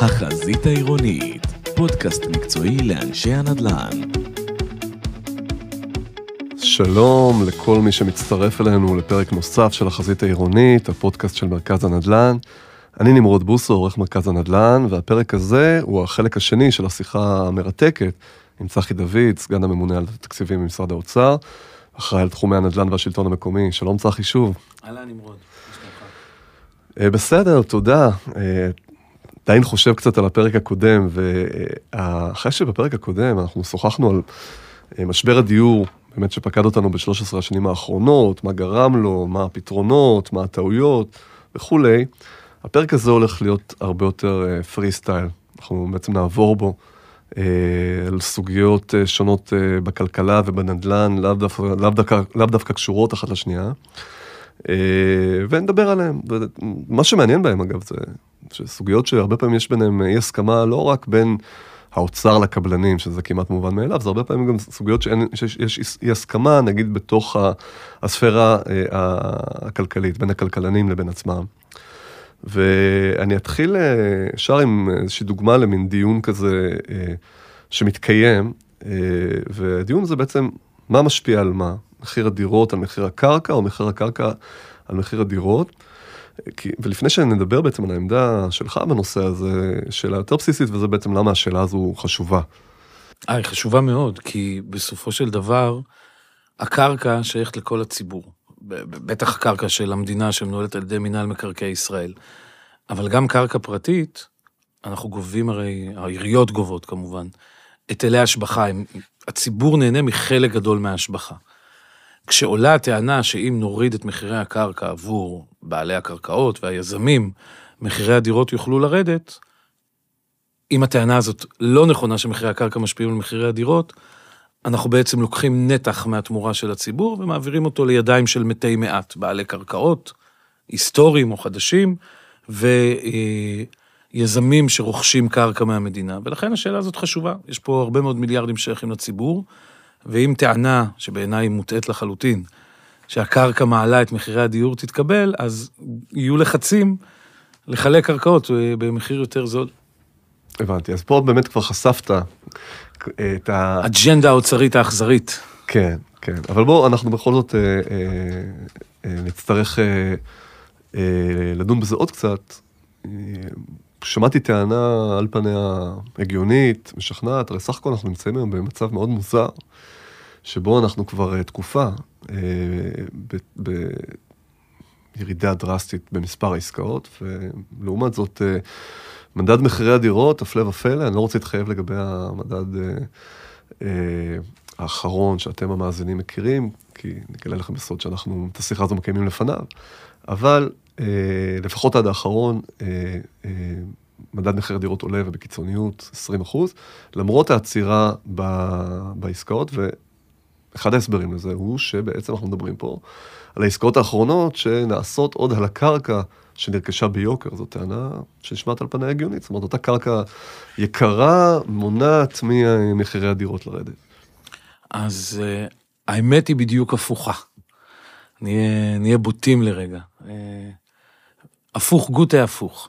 החזית העירונית, פודקאסט מקצועי לאנשי הנדל"ן. שלום לכל מי שמצטרף אלינו לפרק נוסף של החזית העירונית, הפודקאסט של מרכז הנדל"ן. אני נמרוד בוסו, עורך מרכז הנדל"ן, והפרק הזה הוא החלק השני של השיחה המרתקת עם צחי דוד, סגן הממונה על התקציבים במשרד האוצר, אחראי על תחומי הנדל"ן והשלטון המקומי. שלום צחי שוב. אהלן נמרוד, אה, בסדר, תודה. אה, עדיין חושב קצת על הפרק הקודם, ואחרי שבפרק הקודם אנחנו שוחחנו על אה, משבר הדיור, באמת שפקד אותנו ב-13 השנים האחרונות, מה גרם לו, מה הפתרונות, מה הטעויות וכולי. הפרק הזה הולך להיות הרבה יותר פרי סטייל. אנחנו בעצם נעבור בו על סוגיות שונות בכלכלה ובנדל"ן, לאו דווקא, לאו דווקא, לאו דווקא קשורות אחת לשנייה. ונדבר עליהם. מה שמעניין בהם אגב זה שסוגיות שהרבה פעמים יש ביניהם אי הסכמה לא רק בין האוצר לקבלנים, שזה כמעט מובן מאליו, זה הרבה פעמים גם סוגיות שאין, שיש אי הסכמה, נגיד בתוך הספירה אה, הכלכלית, בין הכלכלנים לבין עצמם. ואני אתחיל ישר עם איזושהי דוגמה למין דיון כזה אה, שמתקיים, אה, והדיון הזה בעצם, מה משפיע על מה? מחיר הדירות על מחיר הקרקע, או מחיר הקרקע על מחיר הדירות. כי, ולפני שנדבר בעצם על העמדה שלך בנושא הזה, שאלה יותר בסיסית, וזה בעצם למה השאלה הזו חשובה. אה, היא חשובה מאוד, כי בסופו של דבר, הקרקע שייכת לכל הציבור. בטח הקרקע של המדינה שמנוהלת על ידי מינהל מקרקעי ישראל. אבל גם קרקע פרטית, אנחנו גובים הרי, העיריות גובות כמובן, היטלי השבחה, הציבור נהנה מחלק גדול מההשבחה. כשעולה הטענה שאם נוריד את מחירי הקרקע עבור בעלי הקרקעות והיזמים, מחירי הדירות יוכלו לרדת, אם הטענה הזאת לא נכונה שמחירי הקרקע משפיעים על מחירי הדירות, אנחנו בעצם לוקחים נתח מהתמורה של הציבור ומעבירים אותו לידיים של מתי מעט, בעלי קרקעות, היסטוריים או חדשים, ויזמים שרוכשים קרקע מהמדינה. ולכן השאלה הזאת חשובה. יש פה הרבה מאוד מיליארדים שייכים לציבור, ואם טענה, שבעיניי היא מוטעית לחלוטין, שהקרקע מעלה את מחירי הדיור תתקבל, אז יהיו לחצים לחלק קרקעות אה, במחיר יותר זול. הבנתי, אז פה באמת כבר חשפת את ה... אג'נדה האוצרית האכזרית. כן, כן, אבל בואו, אנחנו בכל זאת אה, אה, אה, נצטרך אה, אה, לדון בזה עוד קצת. שמעתי טענה על פניה הגיונית, משכנעת, הרי סך הכל אנחנו נמצאים היום במצב מאוד מוזר, שבו אנחנו כבר אה, תקופה אה, בירידה דרסטית במספר העסקאות, ולעומת זאת, אה, מדד מחירי הדירות, הפלא ופלא, אני לא רוצה להתחייב לגבי המדד האחרון שאתם המאזינים מכירים, כי נגלה לכם בסוד שאנחנו את השיחה הזו מקיימים לפניו, אבל לפחות עד האחרון, מדד מחירי דירות עולה ובקיצוניות 20 אחוז, למרות העצירה בעסקאות, אחד ההסברים לזה הוא שבעצם אנחנו מדברים פה על העסקאות האחרונות שנעשות עוד על הקרקע שנרכשה ביוקר. זו טענה שנשמעת על פניה הגיונית. זאת אומרת, אותה קרקע יקרה מונעת ממחירי הדירות לרדת. אז האמת היא בדיוק הפוכה. נהיה, נהיה בוטים לרגע. הפוך, גוטה הפוך.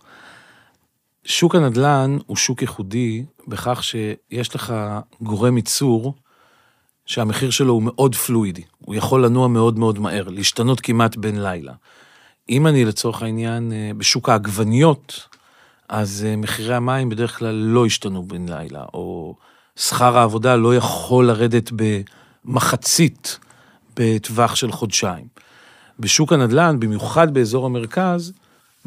שוק הנדל"ן הוא שוק ייחודי בכך שיש לך גורם ייצור שהמחיר שלו הוא מאוד פלואידי, הוא יכול לנוע מאוד מאוד מהר, להשתנות כמעט בין לילה. אם אני לצורך העניין אה, בשוק העגבניות, אז אה, מחירי המים בדרך כלל לא השתנו בין לילה, או שכר העבודה לא יכול לרדת במחצית בטווח של חודשיים. בשוק הנדל"ן, במיוחד באזור המרכז,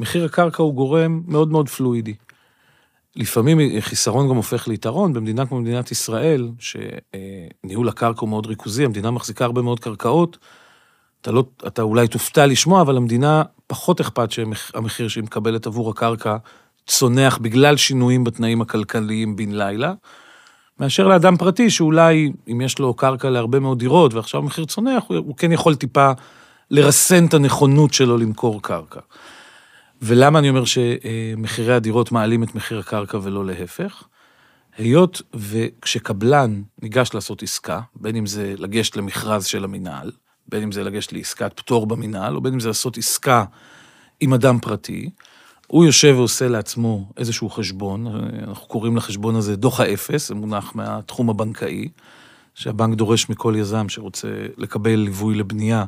מחיר הקרקע הוא גורם מאוד מאוד פלואידי. לפעמים חיסרון גם הופך ליתרון, במדינה כמו מדינת ישראל, שניהול הקרקע הוא מאוד ריכוזי, המדינה מחזיקה הרבה מאוד קרקעות, אתה, לא, אתה אולי תופתע לשמוע, אבל המדינה פחות אכפת שהמחיר שהיא מקבלת עבור הקרקע צונח בגלל שינויים בתנאים הכלכליים בן לילה, מאשר לאדם פרטי שאולי, אם יש לו קרקע להרבה מאוד דירות ועכשיו המחיר צונח, הוא, הוא כן יכול טיפה לרסן את הנכונות שלו למכור קרקע. ולמה אני אומר שמחירי הדירות מעלים את מחיר הקרקע ולא להפך? היות וכשקבלן ניגש לעשות עסקה, בין אם זה לגשת למכרז של המינהל, בין אם זה לגשת לעסקת פטור במינהל, או בין אם זה לעשות עסקה עם אדם פרטי, הוא יושב ועושה לעצמו איזשהו חשבון, אנחנו קוראים לחשבון הזה דוח האפס, זה מונח מהתחום הבנקאי, שהבנק דורש מכל יזם שרוצה לקבל ליווי לבנייה,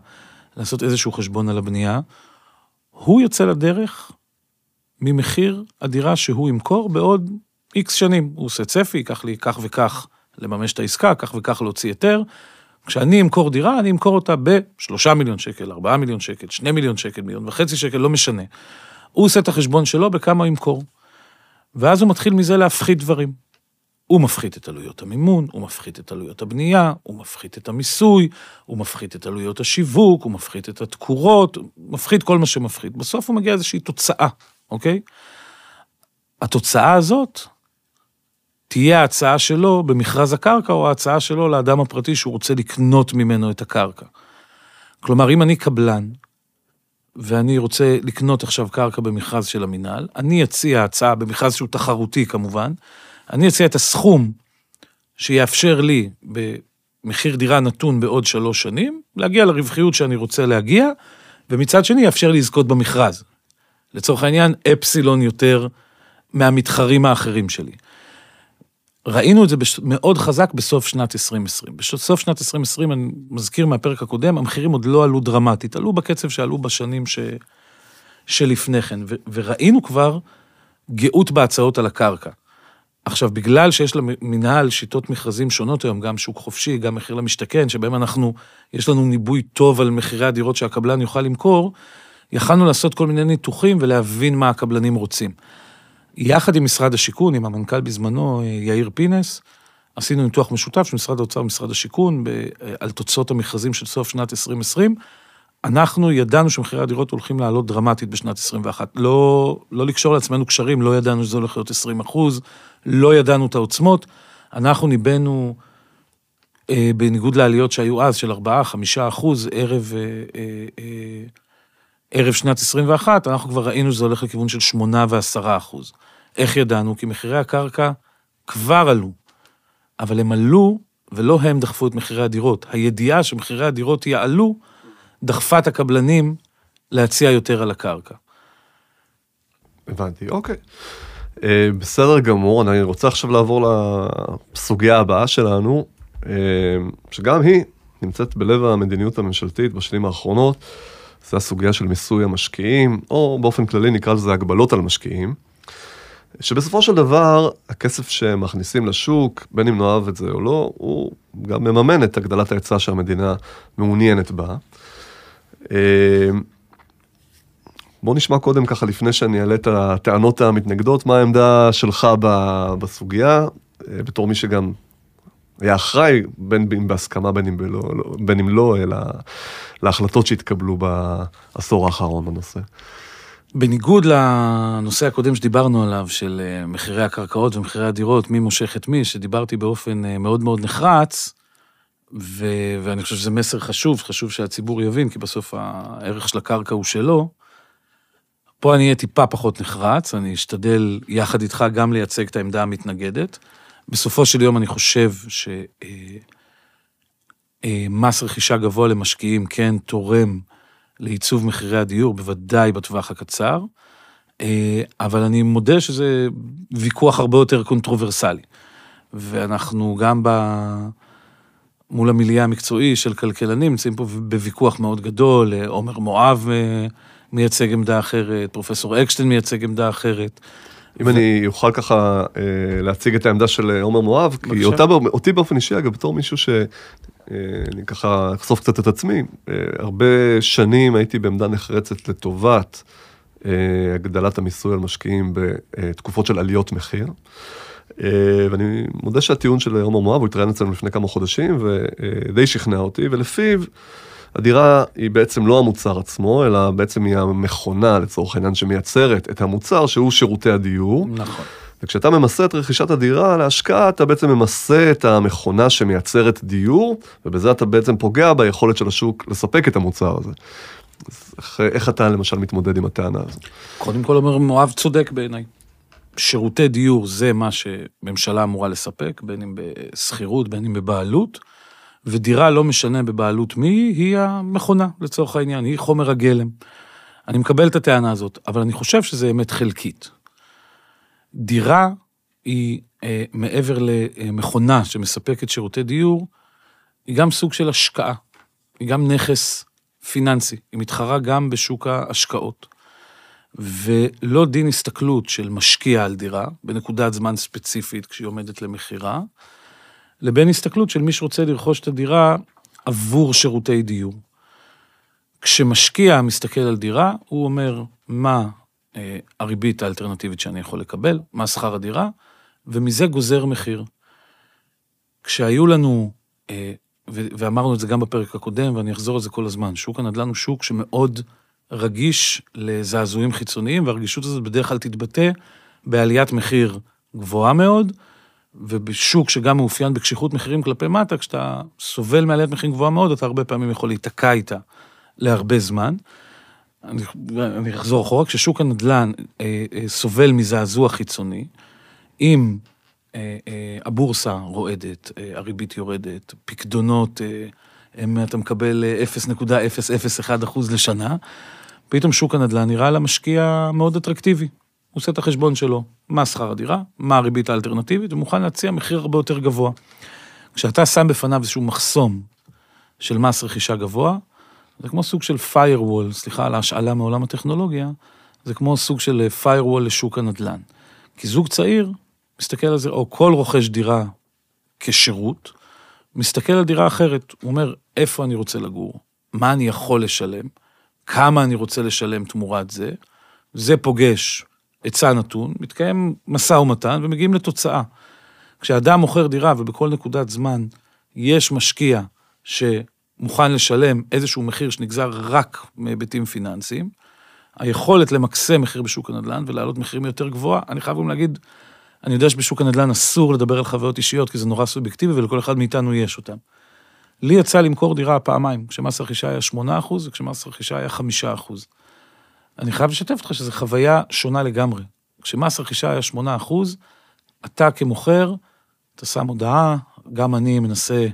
לעשות איזשהו חשבון על הבנייה. הוא יוצא לדרך ממחיר הדירה שהוא ימכור בעוד איקס שנים. הוא עושה צפי, ייקח לי כך וכך לממש את העסקה, כך וכך להוציא היתר. כשאני אמכור דירה, אני אמכור אותה ב-3 מיליון שקל, 4 מיליון שקל, 2 מיליון שקל, מיליון וחצי שקל, לא משנה. הוא עושה את החשבון שלו בכמה הוא ימכור. ואז הוא מתחיל מזה להפחית דברים. הוא מפחית את עלויות המימון, הוא מפחית את עלויות הבנייה, הוא מפחית את המיסוי, הוא מפחית את עלויות השיווק, הוא מפחית את התקורות, הוא מפחית כל מה שמפחית. בסוף הוא מגיע לאיזושהי תוצאה, אוקיי? התוצאה הזאת תהיה ההצעה שלו במכרז הקרקע, או ההצעה שלו לאדם הפרטי שהוא רוצה לקנות ממנו את הקרקע. כלומר, אם אני קבלן, ואני רוצה לקנות עכשיו קרקע במכרז של המינהל, אני אציע הצעה, במכרז שהוא תחרותי כמובן, אני אציע את הסכום שיאפשר לי במחיר דירה נתון בעוד שלוש שנים, להגיע לרווחיות שאני רוצה להגיע, ומצד שני יאפשר לי לזכות במכרז. לצורך העניין, אפסילון יותר מהמתחרים האחרים שלי. ראינו את זה בש... מאוד חזק בסוף שנת 2020. בסוף שנת 2020, אני מזכיר מהפרק הקודם, המחירים עוד לא עלו דרמטית, עלו בקצב שעלו בשנים ש... שלפני כן, ו... וראינו כבר גאות בהצעות על הקרקע. עכשיו, בגלל שיש למינהל שיטות מכרזים שונות היום, גם שוק חופשי, גם מחיר למשתכן, שבהם אנחנו, יש לנו ניבוי טוב על מחירי הדירות שהקבלן יוכל למכור, יכלנו לעשות כל מיני ניתוחים ולהבין מה הקבלנים רוצים. יחד עם משרד השיכון, עם המנכ"ל בזמנו, יאיר פינס, עשינו ניתוח משותף של משרד האוצר ומשרד השיכון על תוצאות המכרזים של סוף שנת 2020. אנחנו ידענו שמחירי הדירות הולכים לעלות דרמטית בשנת 21. לא, לא לקשור לעצמנו קשרים, לא ידענו שזה הולך להיות 20 אחוז, לא ידענו את העוצמות. אנחנו ניבאנו, אה, בניגוד לעליות שהיו אז, של 4-5 אחוז, ערב, אה, אה, אה, ערב שנת 21, אנחנו כבר ראינו שזה הולך לכיוון של 8 ו-10 אחוז. איך ידענו? כי מחירי הקרקע כבר עלו, אבל הם עלו ולא הם דחפו את מחירי הדירות. הידיעה שמחירי הדירות יעלו, דחפה את הקבלנים להציע יותר על הקרקע. הבנתי, אוקיי. אה, בסדר גמור, אני רוצה עכשיו לעבור לסוגיה הבאה שלנו, אה, שגם היא נמצאת בלב המדיניות הממשלתית בשנים האחרונות, זה הסוגיה של מיסוי המשקיעים, או באופן כללי נקרא לזה הגבלות על משקיעים. שבסופו של דבר, הכסף שמכניסים לשוק, בין אם נאהב את זה או לא, הוא גם מממן את הגדלת ההיצע שהמדינה מעוניינת בה. אה, בוא נשמע קודם ככה, לפני שאני אעלה את הטענות המתנגדות, מה העמדה שלך בסוגיה, אה, בתור מי שגם היה אחראי, בין אם בהסכמה, בין אם, בלא, לא, בין אם לא, אלא להחלטות שהתקבלו בעשור האחרון בנושא. בניגוד לנושא הקודם שדיברנו עליו, של אה, מחירי הקרקעות ומחירי הדירות, מי מושך את מי, שדיברתי באופן מאוד מאוד נחרץ, ו... ואני חושב שזה מסר חשוב, חשוב שהציבור יבין, כי בסוף הערך של הקרקע הוא שלו. פה אני אהיה טיפה פחות נחרץ, אני אשתדל יחד איתך גם לייצג את העמדה המתנגדת. בסופו של יום אני חושב שמס אה, אה, מס רכישה גבוה למשקיעים כן תורם לעיצוב מחירי הדיור, בוודאי בטווח הקצר, אה, אבל אני מודה שזה ויכוח הרבה יותר controversial־י. ואנחנו גם ב... מול המיליה המקצועי של כלכלנים, נמצאים פה בוויכוח מאוד גדול, עומר מואב מייצג עמדה אחרת, פרופסור אקשטיין מייצג עמדה אחרת. אם ו... אני אוכל ככה אה, להציג את העמדה של עומר מואב, כי אותה, אותי באופן אישי, אגב, בתור מישהו ש... אה, אני ככה אחשוף קצת את עצמי, הרבה שנים הייתי בעמדה נחרצת לטובת הגדלת המיסוי על משקיעים בתקופות של עליות מחיר. אה, ואני מודה שהטיעון של עומר מואב, הוא התראיין אצלנו לפני כמה חודשים, ודי שכנע אותי, ולפיו הדירה היא בעצם לא המוצר עצמו, אלא בעצם היא המכונה, לצורך העניין, שמייצרת את המוצר, שהוא שירותי הדיור. נכון. וכשאתה ממסה את רכישת הדירה להשקעה, אתה בעצם ממסה את המכונה שמייצרת דיור, ובזה אתה בעצם פוגע ביכולת של השוק לספק את המוצר הזה. איך, איך אתה למשל מתמודד עם הטענה הזאת? קודם כל אומר מואב צודק בעיניי. שירותי דיור זה מה שממשלה אמורה לספק, בין אם בשכירות, בין אם בבעלות, ודירה לא משנה בבעלות מי, היא המכונה לצורך העניין, היא חומר הגלם. אני מקבל את הטענה הזאת, אבל אני חושב שזה אמת חלקית. דירה היא אה, מעבר למכונה שמספקת שירותי דיור, היא גם סוג של השקעה, היא גם נכס פיננסי, היא מתחרה גם בשוק ההשקעות. ולא דין הסתכלות של משקיע על דירה, בנקודת זמן ספציפית כשהיא עומדת למכירה, לבין הסתכלות של מי שרוצה לרכוש את הדירה עבור שירותי דיור. כשמשקיע מסתכל על דירה, הוא אומר מה אה, הריבית האלטרנטיבית שאני יכול לקבל, מה שכר הדירה, ומזה גוזר מחיר. כשהיו לנו, אה, ואמרנו את זה גם בפרק הקודם, ואני אחזור על זה כל הזמן, שוק הנדל"ן הוא שוק שמאוד רגיש לזעזועים חיצוניים, והרגישות הזאת בדרך כלל תתבטא בעליית מחיר גבוהה מאוד, ובשוק שגם מאופיין בקשיחות מחירים כלפי מטה, כשאתה סובל מעליית מחירים גבוהה מאוד, אתה הרבה פעמים יכול להיתקע איתה להרבה זמן. אני, אני אחזור אחורה, כששוק הנדל"ן אה, אה, סובל מזעזוע חיצוני, אם אה, אה, הבורסה רועדת, אה, הריבית יורדת, פקדונות, אה, הם, אתה מקבל 0.001 לשנה, פתאום שוק הנדל"ן נראה למשקיע מאוד אטרקטיבי. הוא עושה את החשבון שלו, מה שכר הדירה, מה הריבית האלטרנטיבית, ומוכן להציע מחיר הרבה יותר גבוה. כשאתה שם בפניו איזשהו מחסום של מס רכישה גבוה, זה כמו סוג של firewall, סליחה על ההשאלה מעולם הטכנולוגיה, זה כמו סוג של firewall לשוק הנדל"ן. כי זוג צעיר מסתכל על זה, או כל רוכש דירה כשירות, מסתכל על דירה אחרת, הוא אומר, איפה אני רוצה לגור, מה אני יכול לשלם, כמה אני רוצה לשלם תמורת זה, זה פוגש היצע נתון, מתקיים משא ומתן ומגיעים לתוצאה. כשאדם מוכר דירה ובכל נקודת זמן יש משקיע שמוכן לשלם איזשהו מחיר שנגזר רק מהיבטים פיננסיים, היכולת למקסם מחיר בשוק הנדל"ן ולהעלות מחירים יותר גבוהה, אני חייב גם להגיד, אני יודע שבשוק הנדל"ן אסור לדבר על חוויות אישיות, כי זה נורא סובייקטיבי ולכל אחד מאיתנו יש אותם. לי יצא למכור דירה פעמיים, כשמס הרכישה היה 8% וכשמס הרכישה היה 5%. אני חייב לשתף אותך שזו חוויה שונה לגמרי. כשמס הרכישה היה 8%, אתה כמוכר, אתה שם הודעה, גם אני מנסה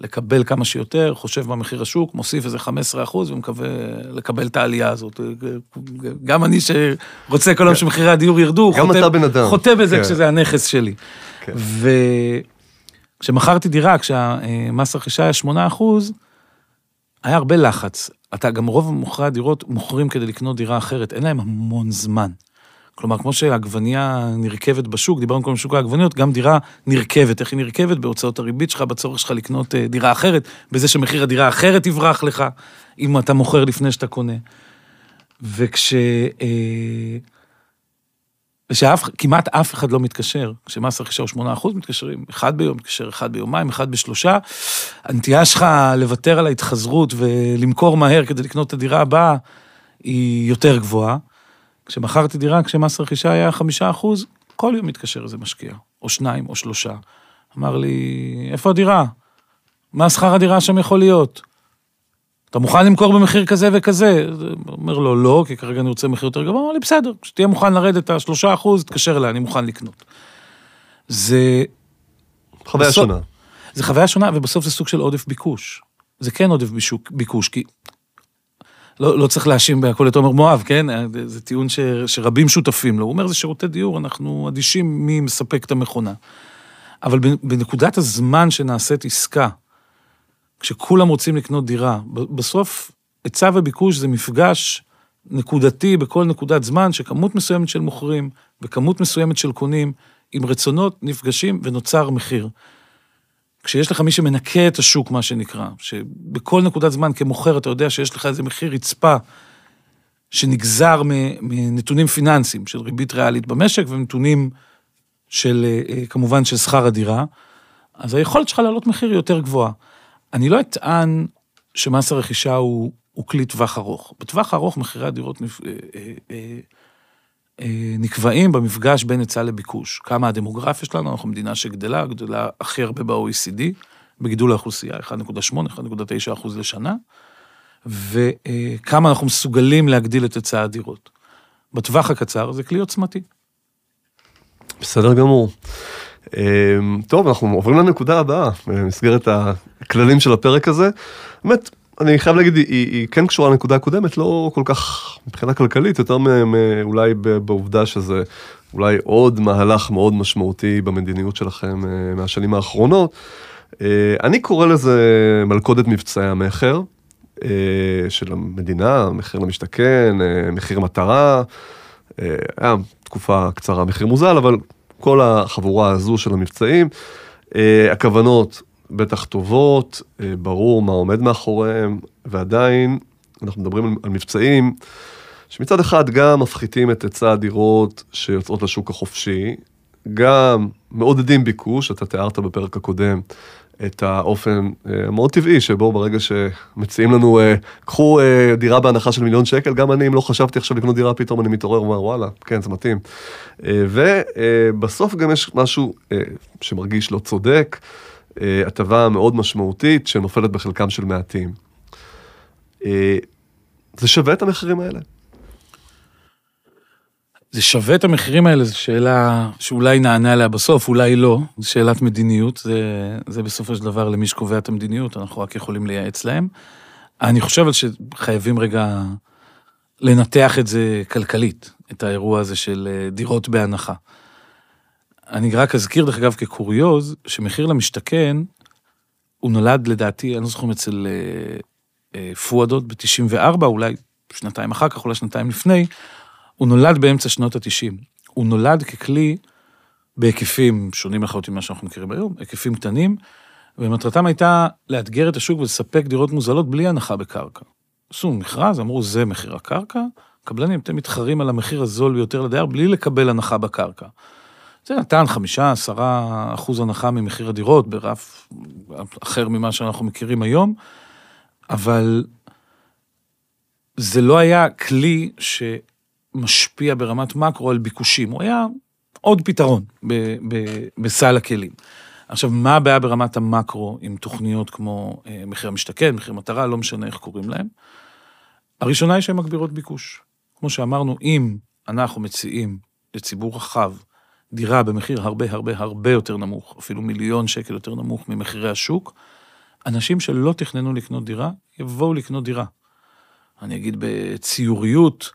לקבל כמה שיותר, חושב במחיר השוק, מוסיף איזה 15 אחוז ומקווה לקבל את העלייה הזאת. גם אני שרוצה כל יום כן. שמחירי הדיור ירדו, גם חותם, אתה בן אדם. חותם בזה כן. כשזה הנכס שלי. כן. וכשמכרתי דירה, כשהמס הרכישה היה 8 אחוז, היה הרבה לחץ. אתה, גם רוב מוכרי הדירות מוכרים כדי לקנות דירה אחרת, אין להם המון זמן. כלומר, כמו שעגבנייה נרכבת בשוק, דיברנו קודם על שוק העגבניות, גם דירה נרכבת. איך היא נרכבת? בהוצאות הריבית שלך, בצורך שלך לקנות אה, דירה אחרת, בזה שמחיר הדירה האחרת יברח לך, אם אתה מוכר לפני שאתה קונה. וכש... אה, ושאף, כמעט אף אחד לא מתקשר, כשמס הרכישה הוא 8 אחוז, מתקשרים אחד ביום, מתקשר אחד ביומיים, אחד בשלושה. הנטייה שלך לוותר על ההתחזרות ולמכור מהר כדי לקנות את הדירה הבאה, היא יותר גבוהה. כשמכרתי דירה, כשמס הרכישה היה 5 אחוז, כל יום מתקשר איזה משקיע, או שניים, או שלושה. אמר לי, איפה הדירה? מה שכר הדירה שם יכול להיות? אתה מוכן למכור במחיר כזה וכזה? אומר לו, לא, כי כרגע אני רוצה מחיר יותר גבוה. אמר לי, בסדר, כשתהיה מוכן לרדת השלושה אחוז, תתקשר אליי, אני מוכן לקנות. זה... חוויה בסוף, שונה. זה חוויה שונה, ובסוף זה סוג של עודף ביקוש. זה כן עודף בישוק, ביקוש, כי... לא, לא צריך להאשים בהכל את עומר מואב, כן? זה טיעון ש, שרבים שותפים לו. הוא אומר, זה שירותי דיור, אנחנו אדישים מי מספק את המכונה. אבל בנקודת הזמן שנעשית עסקה, כשכולם רוצים לקנות דירה, בסוף היצע וביקוש זה מפגש נקודתי בכל נקודת זמן, שכמות מסוימת של מוכרים וכמות מסוימת של קונים, עם רצונות נפגשים ונוצר מחיר. כשיש לך מי שמנקה את השוק, מה שנקרא, שבכל נקודת זמן כמוכר אתה יודע שיש לך איזה מחיר רצפה שנגזר מנתונים פיננסיים, של ריבית ריאלית במשק ונתונים של, אה, כמובן, של שכר הדירה, אז היכולת שלך לעלות מחיר יותר גבוהה. אני לא אטען שמס הרכישה הוא, הוא כלי טווח ארוך. בטווח הארוך מחירי הדירות נפ... אה, אה, אה, נקבעים במפגש בין היצע לביקוש. כמה הדמוגרפיה שלנו, אנחנו מדינה שגדלה, גדלה הכי הרבה ב-OECD, בגידול האוכלוסייה, 1.8, 1.9 אחוז לשנה, וכמה אנחנו מסוגלים להגדיל את היצע הדירות. בטווח הקצר זה כלי עוצמתי. בסדר גמור. אמ, טוב, אנחנו עוברים לנקודה הבאה, במסגרת הכללים של הפרק הזה. באמת, אני חייב להגיד, היא, היא כן קשורה לנקודה הקודמת, לא כל כך מבחינה כלכלית, יותר אולי בעובדה שזה אולי עוד מהלך מאוד משמעותי במדיניות שלכם אה, מהשנים האחרונות. אה, אני קורא לזה מלכודת מבצעי המכר אה, של המדינה, מחיר למשתכן, מחיר מטרה. היה תקופה קצרה מחיר מוזל, אבל כל החבורה הזו של המבצעים, הכוונות בטח טובות, ברור מה עומד מאחוריהם, ועדיין אנחנו מדברים על מבצעים שמצד אחד גם מפחיתים את היצע הדירות שיוצאות לשוק החופשי, גם מעודדים ביקוש, אתה תיארת בפרק הקודם את האופן אה, המאוד טבעי שבו ברגע שמציעים לנו, אה, קחו אה, דירה בהנחה של מיליון שקל, גם אני, אם לא חשבתי עכשיו לקנות דירה, פתאום אני מתעורר ואומר, וואלה, כן, זה מתאים. ובסוף גם יש משהו שמרגיש לא צודק, הטבה מאוד משמעותית שנופלת בחלקם של מעטים. זה שווה את המחירים האלה. זה שווה את המחירים האלה, זו שאלה שאולי נענה עליה בסוף, אולי לא, זו שאלת מדיניות, זה, זה בסופו של דבר למי שקובע את המדיניות, אנחנו רק יכולים לייעץ להם. אני חושב שחייבים רגע לנתח את זה כלכלית, את האירוע הזה של אה, דירות בהנחה. אני רק אזכיר, דרך אגב, כקוריוז, שמחיר למשתכן, הוא נולד לדעתי, אני לא זוכר אצל אה, אה, פואדות ב-94, אולי שנתיים אחר כך, אולי שנתיים לפני, הוא נולד באמצע שנות ה-90. הוא נולד ככלי בהיקפים שונים לחלוטין ממה שאנחנו מכירים היום, היקפים קטנים, ומטרתם הייתה לאתגר את השוק ולספק דירות מוזלות בלי הנחה בקרקע. עשו מכרז, אמרו, זה מחיר הקרקע, קבלנים, אתם מתחרים על המחיר הזול ביותר לדייר בלי לקבל הנחה בקרקע. זה נתן חמישה, עשרה אחוז הנחה ממחיר הדירות ברף אחר ממה שאנחנו מכירים היום, אבל זה לא היה כלי ש... משפיע ברמת מקרו על ביקושים, הוא היה עוד פתרון ב- ב- בסל הכלים. עכשיו, מה הבעיה ברמת המקרו עם תוכניות כמו אה, מחיר המשתכן, מחיר מטרה, לא משנה איך קוראים להם? הראשונה היא שהן מגבירות ביקוש. כמו שאמרנו, אם אנחנו מציעים לציבור רחב דירה במחיר הרבה הרבה הרבה יותר נמוך, אפילו מיליון שקל יותר נמוך ממחירי השוק, אנשים שלא תכננו לקנות דירה, יבואו לקנות דירה. אני אגיד בציוריות,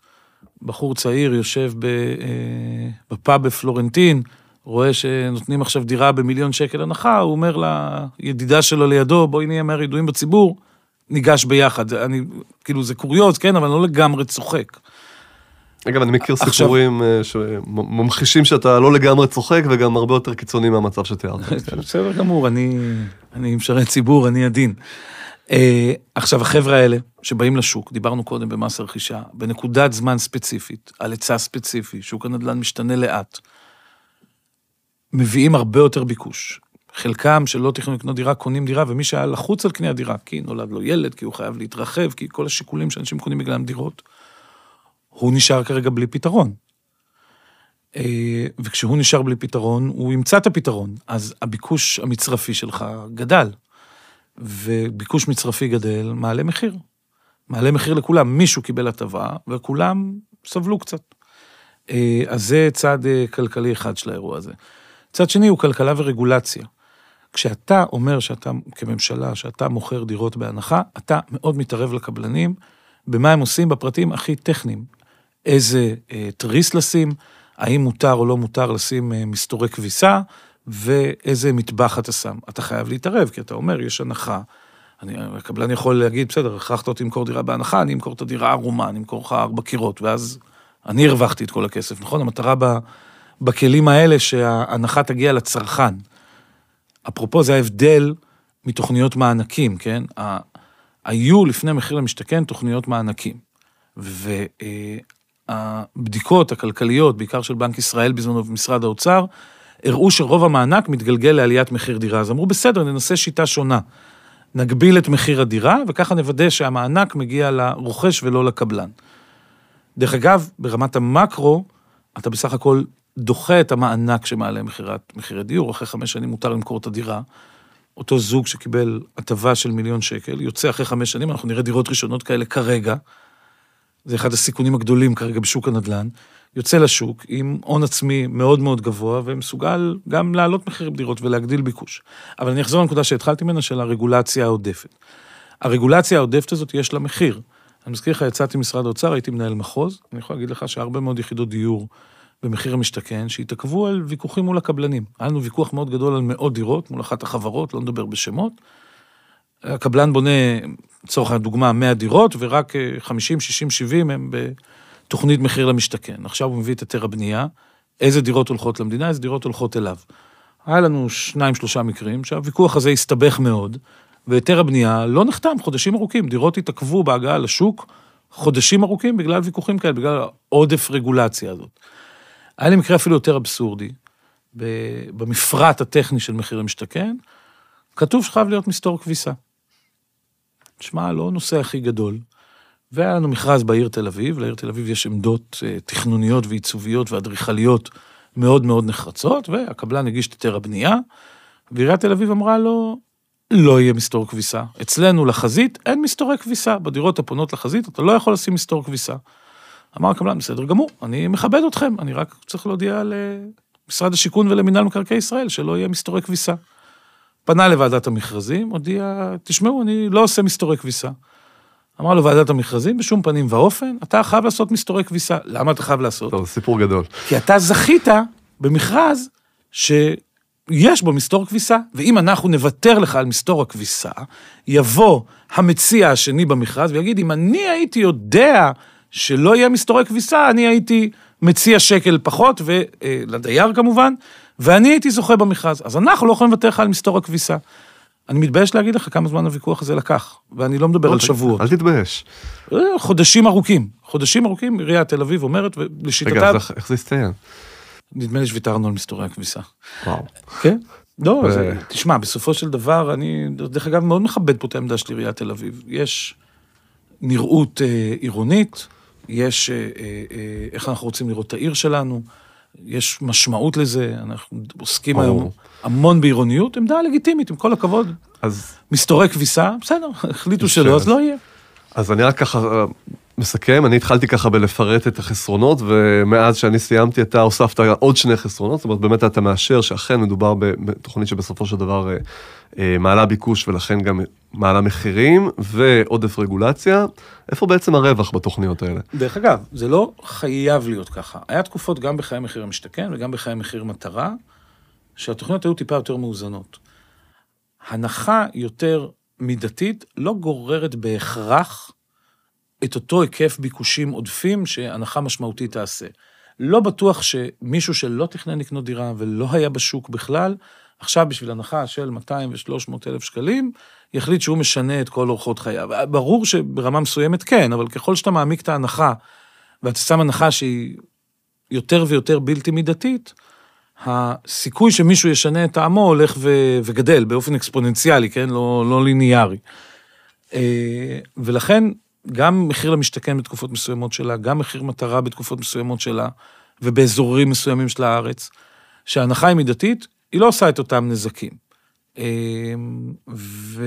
בחור צעיר יושב ב, אה, בפאב בפלורנטין, רואה שנותנים עכשיו דירה במיליון שקל הנחה, הוא אומר לידידה שלו לידו, בואי נהיה מהר ידועים בציבור, ניגש ביחד. אני, כאילו, זה קוריוז, כן, אבל לא לגמרי צוחק. אגב, אני מכיר סיפורים אה, שממחישים שאתה לא לגמרי צוחק וגם הרבה יותר קיצוני מהמצב שתיארת. בסדר גמור, אני משרת ציבור, אני עדין. אה, עכשיו, החבר'ה האלה שבאים לשוק, דיברנו קודם במס הרכישה, בנקודת זמן ספציפית, על היצע ספציפי, שוק הנדל"ן משתנה לאט, מביאים הרבה יותר ביקוש. חלקם שלא תכננו לקנות דירה, קונים דירה, ומי שהיה לחוץ על קניית דירה, כי נולד לו ילד, כי הוא חייב להתרחב, כי כל השיקולים שאנשים קונים בגללם דירות, הוא נשאר כרגע בלי פתרון. אה, וכשהוא נשאר בלי פתרון, הוא ימצא את הפתרון. אז הביקוש המצרפי שלך גדל. וביקוש מצרפי גדל, מעלה מחיר. מעלה מחיר לכולם, מישהו קיבל הטבה, וכולם סבלו קצת. אה, אז זה צד אה, כלכלי אחד של האירוע הזה. צד שני הוא כלכלה ורגולציה. כשאתה אומר שאתה, כממשלה, שאתה מוכר דירות בהנחה, אתה מאוד מתערב לקבלנים במה הם עושים בפרטים הכי טכניים. איזה אה, תריס לשים, האם מותר או לא מותר לשים אה, מסתורי כביסה, ואיזה מטבח אתה שם. אתה חייב להתערב, כי אתה אומר, יש הנחה. אני, הקבלן יכול להגיד, בסדר, הכרחת אותי למכור דירה בהנחה, אני אמכור את הדירה ערומה, אני אמכור לך ארבע קירות, ואז אני הרווחתי את כל הכסף, נכון? המטרה ב, בכלים האלה שההנחה תגיע לצרכן. אפרופו, זה ההבדל מתוכניות מענקים, כן? היו לפני מחיר למשתכן תוכניות מענקים. והבדיקות הכלכליות, בעיקר של בנק ישראל בזמנו ומשרד האוצר, הראו שרוב המענק מתגלגל לעליית מחיר דירה. אז אמרו, בסדר, ננסה שיטה שונה. נגביל את מחיר הדירה, וככה נוודא שהמענק מגיע לרוכש ולא לקבלן. דרך אגב, ברמת המקרו, אתה בסך הכל דוחה את המענק שמעלה מחירת, מחירי דיור, אחרי חמש שנים מותר למכור את הדירה. אותו זוג שקיבל הטבה של מיליון שקל, יוצא אחרי חמש שנים, אנחנו נראה דירות ראשונות כאלה כרגע. זה אחד הסיכונים הגדולים כרגע בשוק הנדל"ן. יוצא לשוק עם הון עצמי מאוד מאוד גבוה ומסוגל גם להעלות מחירים דירות ולהגדיל ביקוש. אבל אני אחזור לנקודה שהתחלתי ממנה של הרגולציה העודפת. הרגולציה העודפת הזאת, יש לה מחיר. אני מזכיר לך, יצאתי ממשרד האוצר, הייתי מנהל מחוז, אני יכול להגיד לך שהרבה מאוד יחידות דיור במחיר המשתכן, שהתעכבו על ויכוחים מול הקבלנים. היה לנו ויכוח מאוד גדול על מאות דירות מול אחת החברות, לא נדבר בשמות. הקבלן בונה, לצורך הדוגמה, 100 דירות, ורק אה, 50, 60, 70 הם בתוכנית מחיר למשתכן. עכשיו הוא מביא את היתר הבנייה, איזה דירות הולכות למדינה, איזה דירות הולכות אליו. היה לנו שניים, שלושה מקרים שהוויכוח הזה הסתבך מאוד, והיתר הבנייה לא נחתם חודשים ארוכים. דירות התעכבו בהגעה לשוק חודשים ארוכים בגלל ויכוחים כאלה, בגלל העודף רגולציה הזאת. היה לי מקרה אפילו יותר אבסורדי. במפרט הטכני של מחיר למשתכן, כתוב שחייב להיות מסתור כביסה. תשמע, לא הנושא הכי גדול. והיה לנו מכרז בעיר תל אביב, לעיר תל אביב יש עמדות אה, תכנוניות ועיצוביות ואדריכליות מאוד מאוד נחרצות, והקבלן הגיש את היתר הבנייה, ועיריית תל אביב אמרה לו, לא יהיה מסתור כביסה. אצלנו לחזית אין מסתורי כביסה, בדירות הפונות לחזית אתה לא יכול לשים מסתור כביסה. אמר הקבלן, בסדר גמור, אני מכבד אתכם, אני רק צריך להודיע למשרד השיכון ולמינהל מקרקעי ישראל שלא יהיה מסתורי כביסה. פנה לוועדת המכרזים, הודיע, תשמעו, אני לא עושה מסתורי כביסה. אמר לו ועדת המכרזים, בשום פנים ואופן, אתה חייב לעשות מסתורי כביסה. למה אתה חייב לעשות? טוב, סיפור גדול. כי אתה זכית במכרז שיש בו מסתור כביסה, ואם אנחנו נוותר לך על מסתור הכביסה, יבוא המציע השני במכרז ויגיד, אם אני הייתי יודע שלא יהיה מסתורי כביסה, אני הייתי מציע שקל פחות, ולדייר כמובן, ואני הייתי זוכה במכרז. אז אנחנו לא יכולים לוותר לך על מסתור הכביסה. אני מתבייש להגיד לך כמה זמן הוויכוח הזה לקח, ואני לא מדבר על שבועות. אל תתבייש. אה, חודשים ארוכים. חודשים ארוכים, עיריית תל אביב אומרת, רגע, ולשיטתה, אז איך- זה הסתיים? נדמה לי שוויתרנו על מסתורי הכביסה. וואו. כן? לא, ו- זה, תשמע, בסופו של דבר, אני, דרך אגב, מאוד מכבד פה את העמדה של עיריית תל אביב. יש נראות אה, עירונית, יש אה, אה, אה, איך אנחנו רוצים לראות את העיר שלנו, יש משמעות לזה, אנחנו עוסקים ברור. היום המון בעירוניות, עמדה לגיטימית, עם כל הכבוד. אז מסתורי כביסה, בסדר, החליטו. שלא, אז לא יהיה. אז אני רק ככה מסכם, אני התחלתי ככה בלפרט את החסרונות, ומאז שאני סיימתי אתה הוספת עוד שני חסרונות, זאת אומרת באמת אתה מאשר שאכן מדובר בתוכנית שבסופו של דבר אה, אה, מעלה ביקוש ולכן גם מעלה מחירים ועודף רגולציה. איפה בעצם הרווח בתוכניות האלה? דרך אגב, זה לא חייב להיות ככה. היה תקופות גם בחיי מחיר המשתכן וגם בחיי מחיר מטרה, שהתוכניות היו טיפה יותר מאוזנות. הנחה יותר מידתית לא גוררת בהכרח את אותו היקף ביקושים עודפים שהנחה משמעותית תעשה. לא בטוח שמישהו שלא תכנן לקנות דירה ולא היה בשוק בכלל, עכשיו בשביל הנחה של 200 ו-300 אלף שקלים, יחליט שהוא משנה את כל אורחות חייו. ברור שברמה מסוימת כן, אבל ככל שאתה מעמיק את ההנחה, ואתה שם הנחה שהיא יותר ויותר בלתי מידתית, הסיכוי שמישהו ישנה את טעמו הולך ו- וגדל באופן אקספוננציאלי, כן? לא, לא ליניארי. אה, ולכן, גם מחיר למשתכן בתקופות מסוימות שלה, גם מחיר מטרה בתקופות מסוימות שלה, ובאזורים מסוימים של הארץ, שההנחה היא מידתית, היא לא עושה את אותם נזקים. אה, ו...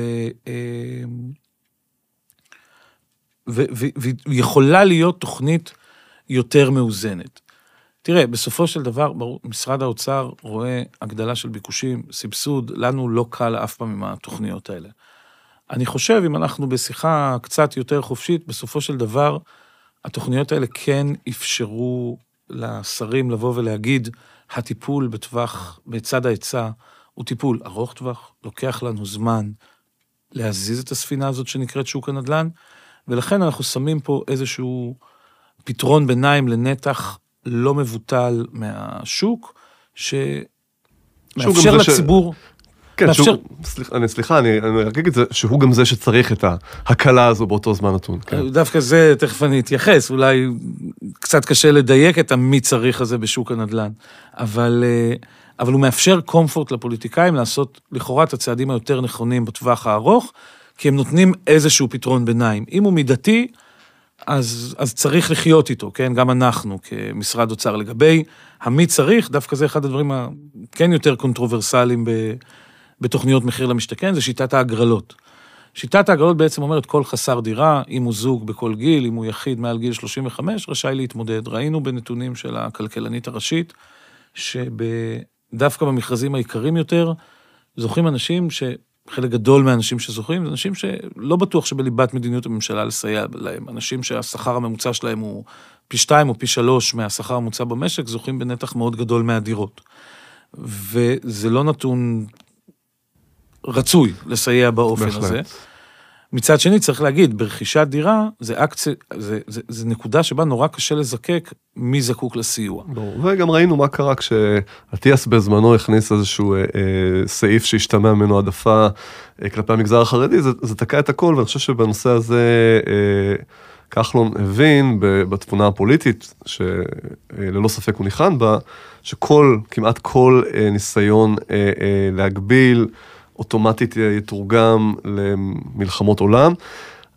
ו- ויכולה להיות תוכנית יותר מאוזנת. תראה, בסופו של דבר, ברור, משרד האוצר רואה הגדלה של ביקושים, סבסוד, לנו לא קל אף פעם עם התוכניות האלה. אני חושב, אם אנחנו בשיחה קצת יותר חופשית, בסופו של דבר, התוכניות האלה כן אפשרו לשרים לבוא ולהגיד, הטיפול בטווח, בצד ההיצע, הוא טיפול ארוך טווח, לוקח לנו זמן להזיז את הספינה הזאת שנקראת שוק הנדל"ן, ולכן אנחנו שמים פה איזשהו פתרון ביניים לנתח לא מבוטל מהשוק, שמאפשר גם זה ש- לציבור... כן, מאפשר- שהוא, סליחה, אני, סליחה, אני, אני רק אגיד את זה, שהוא גם זה שצריך את ההקלה הזו באותו זמן נתון. כן. דווקא זה, תכף אני אתייחס, אולי קצת קשה לדייק את המי צריך הזה בשוק הנדל"ן, אבל, אה, אבל הוא מאפשר comfort לפוליטיקאים לעשות לכאורה את הצעדים היותר נכונים בטווח הארוך, כי הם נותנים איזשהו פתרון ביניים. אם הוא מידתי, אז, אז צריך לחיות איתו, כן? גם אנחנו כמשרד אוצר. לגבי המי צריך, דווקא זה אחד הדברים הכן יותר controversial־ים ב, בתוכניות מחיר למשתכן, זה שיטת ההגרלות. שיטת ההגרלות בעצם אומרת כל חסר דירה, אם הוא זוג בכל גיל, אם הוא יחיד מעל גיל 35, רשאי להתמודד. ראינו בנתונים של הכלכלנית הראשית, שדווקא במכרזים היקרים יותר, זוכים אנשים חלק גדול מהאנשים שזוכרים, זה אנשים שלא בטוח שבליבת מדיניות הממשלה לסייע להם. אנשים שהשכר הממוצע שלהם הוא פי שתיים או פי שלוש מהשכר הממוצע במשק, זוכים בנתח מאוד גדול מהדירות. וזה לא נתון רצוי לסייע באופן בהחלט. הזה. מצד שני, צריך להגיד, ברכישת דירה, זה אקציה, זה, זה, זה נקודה שבה נורא קשה לזקק מי זקוק לסיוע. ברור. וגם ראינו מה קרה כשאטיאס בזמנו הכניס איזשהו אה, אה, סעיף שהשתמע ממנו העדפה אה, כלפי המגזר החרדי, זה, זה תקע את הכל, ואני חושב שבנושא הזה אה, כחלון הבין בתבונה הפוליטית, שללא ספק הוא ניחן בה, שכל, כמעט כל אה, ניסיון אה, אה, להגביל, אוטומטית יתורגם למלחמות עולם.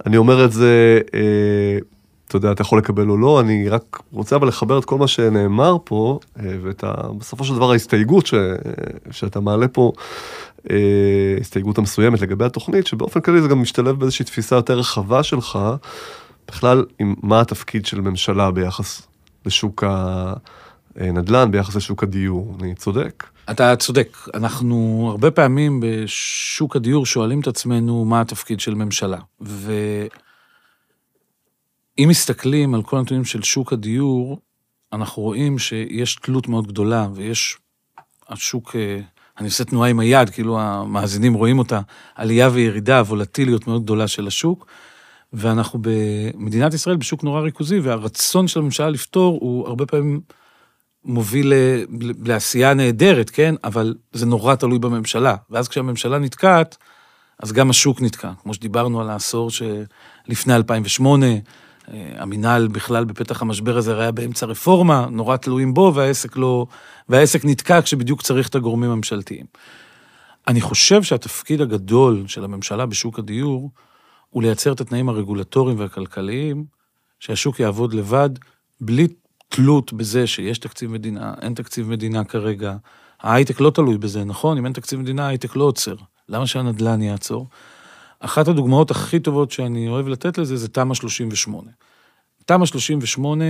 אני אומר את זה, אה, אתה יודע, אתה יכול לקבל או לא, אני רק רוצה אבל לחבר את כל מה שנאמר פה, אה, ואת ה, בסופו של דבר ההסתייגות ש, שאתה מעלה פה, אה, הסתייגות המסוימת לגבי התוכנית, שבאופן כללי זה גם משתלב באיזושהי תפיסה יותר רחבה שלך, בכלל, עם מה התפקיד של ממשלה ביחס לשוק הנדל"ן, ביחס לשוק הדיור, אני צודק? אתה צודק, אנחנו הרבה פעמים בשוק הדיור שואלים את עצמנו מה התפקיד של ממשלה. ואם מסתכלים על כל הנתונים של שוק הדיור, אנחנו רואים שיש תלות מאוד גדולה, ויש, השוק, אה, אני עושה תנועה עם היד, כאילו המאזינים רואים אותה, עלייה וירידה, וולטיליות מאוד גדולה של השוק, ואנחנו במדינת ישראל בשוק נורא ריכוזי, והרצון של הממשלה לפתור הוא הרבה פעמים מוביל לעשייה נהדרת, כן? אבל זה נורא תלוי בממשלה. ואז כשהממשלה נתקעת, אז גם השוק נתקע. כמו שדיברנו על העשור שלפני 2008, אה, המינהל בכלל בפתח המשבר הזה היה באמצע רפורמה, נורא תלויים בו, והעסק לא... והעסק נתקע כשבדיוק צריך את הגורמים הממשלתיים. אני חושב שהתפקיד הגדול של הממשלה בשוק הדיור, הוא לייצר את התנאים הרגולטוריים והכלכליים, שהשוק יעבוד לבד, בלי תלות בזה שיש תקציב מדינה, אין תקציב מדינה כרגע. ההייטק לא תלוי בזה, נכון? אם אין תקציב מדינה, ההייטק לא עוצר. למה שהנדל"ן יעצור? אחת הדוגמאות הכי טובות שאני אוהב לתת לזה זה תמ"א 38. תמ"א 38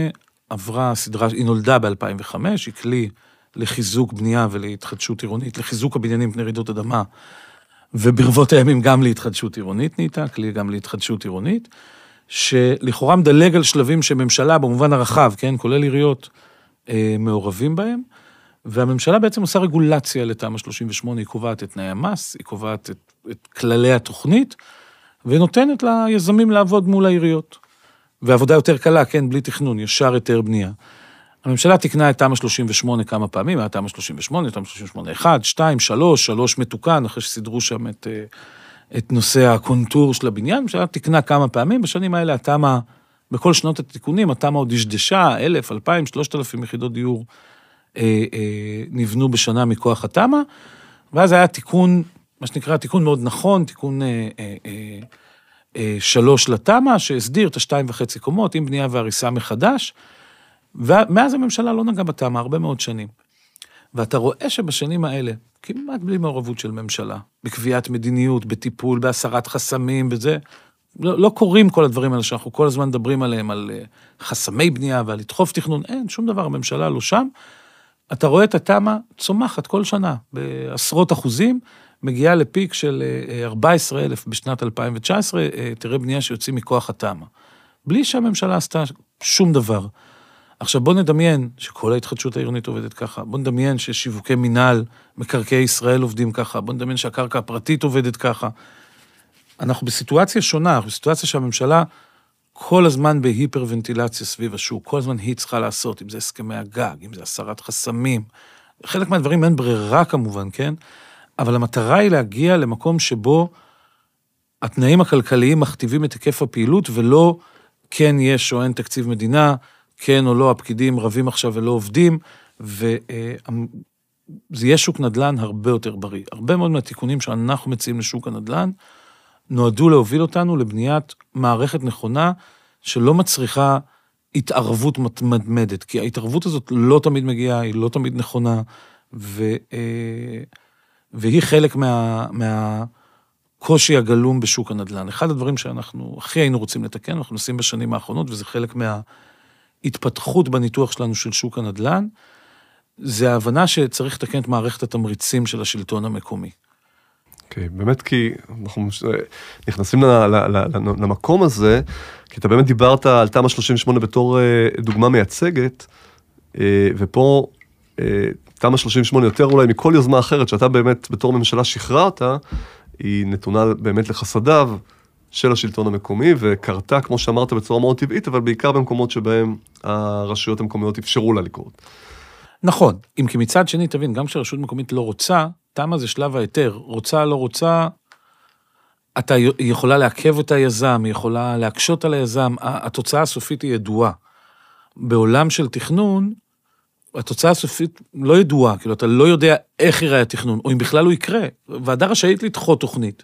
עברה סדרה, היא נולדה ב-2005, היא כלי לחיזוק בנייה ולהתחדשות עירונית, לחיזוק הבניינים מפני רעידות אדמה, וברבות הימים גם להתחדשות עירונית נהייתה, כלי גם להתחדשות עירונית, שלכאורה מדלג על שלבים שממשלה, במובן הרחב, כן, כולל עיריות, אה, מעורבים בהם, והממשלה בעצם עושה רגולציה לתמ"א 38, היא קובעת את תנאי המס, היא קובעת את, את כללי התוכנית, ונותנת ליזמים לעבוד מול העיריות. ועבודה יותר קלה, כן, בלי תכנון, ישר היתר בנייה. הממשלה תיקנה את תמ"א 38 כמה פעמים, היה תמ"א 38, תמ"א 38 1, 2, 3, 3 מתוקן, אחרי שסידרו שם את, אה, את נושא הקונטור של הבניין, הממשלה תיקנה כמה פעמים, בשנים האלה התמ"א, בכל שנות התיקונים, התמ"א עוד דשדשה, 1,000, 2,000, 3,000 יחידות דיור אה, אה, נבנו בשנה מכוח התמ"א, ואז היה תיקון, מה שנקרא תיקון מאוד נכון, תיקון אה, אה, אה, אה, שלוש לתמ"א, שהסדיר את השתיים וחצי קומות עם בנייה והריסה מחדש, ומאז הממשלה לא נגעה בתמ"א הרבה מאוד שנים. ואתה רואה שבשנים האלה, כמעט בלי מעורבות של ממשלה, בקביעת מדיניות, בטיפול, בהסרת חסמים, בזה, לא, לא קורים כל הדברים האלה שאנחנו כל הזמן מדברים עליהם, על אה, חסמי בנייה ועל לדחוף תכנון, אין, שום דבר, הממשלה לא שם. אתה רואה את התמ"א צומחת כל שנה, בעשרות אחוזים, מגיעה לפיק של אה, 14,000 בשנת 2019, היתרי בנייה שיוצאים מכוח התמ"א. בלי שהממשלה עשתה שום דבר. עכשיו בוא נדמיין שכל ההתחדשות העירונית עובדת ככה, בוא נדמיין ששיווקי מינהל, מקרקעי ישראל עובדים ככה, בוא נדמיין שהקרקע הפרטית עובדת ככה. אנחנו בסיטואציה שונה, אנחנו בסיטואציה שהממשלה כל הזמן בהיפרוונטילציה סביב השוק, כל הזמן היא צריכה לעשות, אם זה הסכמי הגג, אם זה הסרת חסמים. חלק מהדברים אין ברירה כמובן, כן? אבל המטרה היא להגיע למקום שבו התנאים הכלכליים מכתיבים את היקף הפעילות, ולא כן יש או אין תקציב מדינה, כן או לא, הפקידים רבים עכשיו ולא עובדים, וזה יהיה שוק נדל"ן הרבה יותר בריא. הרבה מאוד מהתיקונים שאנחנו מציעים לשוק הנדל"ן, נועדו להוביל אותנו לבניית מערכת נכונה, שלא מצריכה התערבות מתמדת, כי ההתערבות הזאת לא תמיד מגיעה, היא לא תמיד נכונה, ו, והיא חלק מה, מהקושי הגלום בשוק הנדל"ן. אחד הדברים שאנחנו הכי היינו רוצים לתקן, אנחנו עושים בשנים האחרונות, וזה חלק מההתפתחות בניתוח שלנו של שוק הנדל"ן, זה ההבנה שצריך לתקן את מערכת התמריצים של השלטון המקומי. אוקיי, באמת כי אנחנו נכנסים ל- ל- ל- למקום הזה, כי אתה באמת דיברת על תמ"א 38 בתור אה, דוגמה מייצגת, אה, ופה אה, תמ"א 38 יותר אולי מכל יוזמה אחרת שאתה באמת בתור ממשלה שחררת, היא נתונה באמת לחסדיו של השלטון המקומי, וקרתה, כמו שאמרת, בצורה מאוד טבעית, אבל בעיקר במקומות שבהם הרשויות המקומיות אפשרו לה לקרות. נכון, אם כי מצד שני, תבין, גם כשרשות מקומית לא רוצה, תמה זה שלב ההיתר. רוצה, לא רוצה, אתה יכולה לעכב את היזם, היא יכולה להקשות על היזם, התוצאה הסופית היא ידועה. בעולם של תכנון, התוצאה הסופית לא ידועה, כאילו, אתה לא יודע איך ייראה התכנון, או אם בכלל הוא יקרה. ועדה רשאית לדחות תוכנית.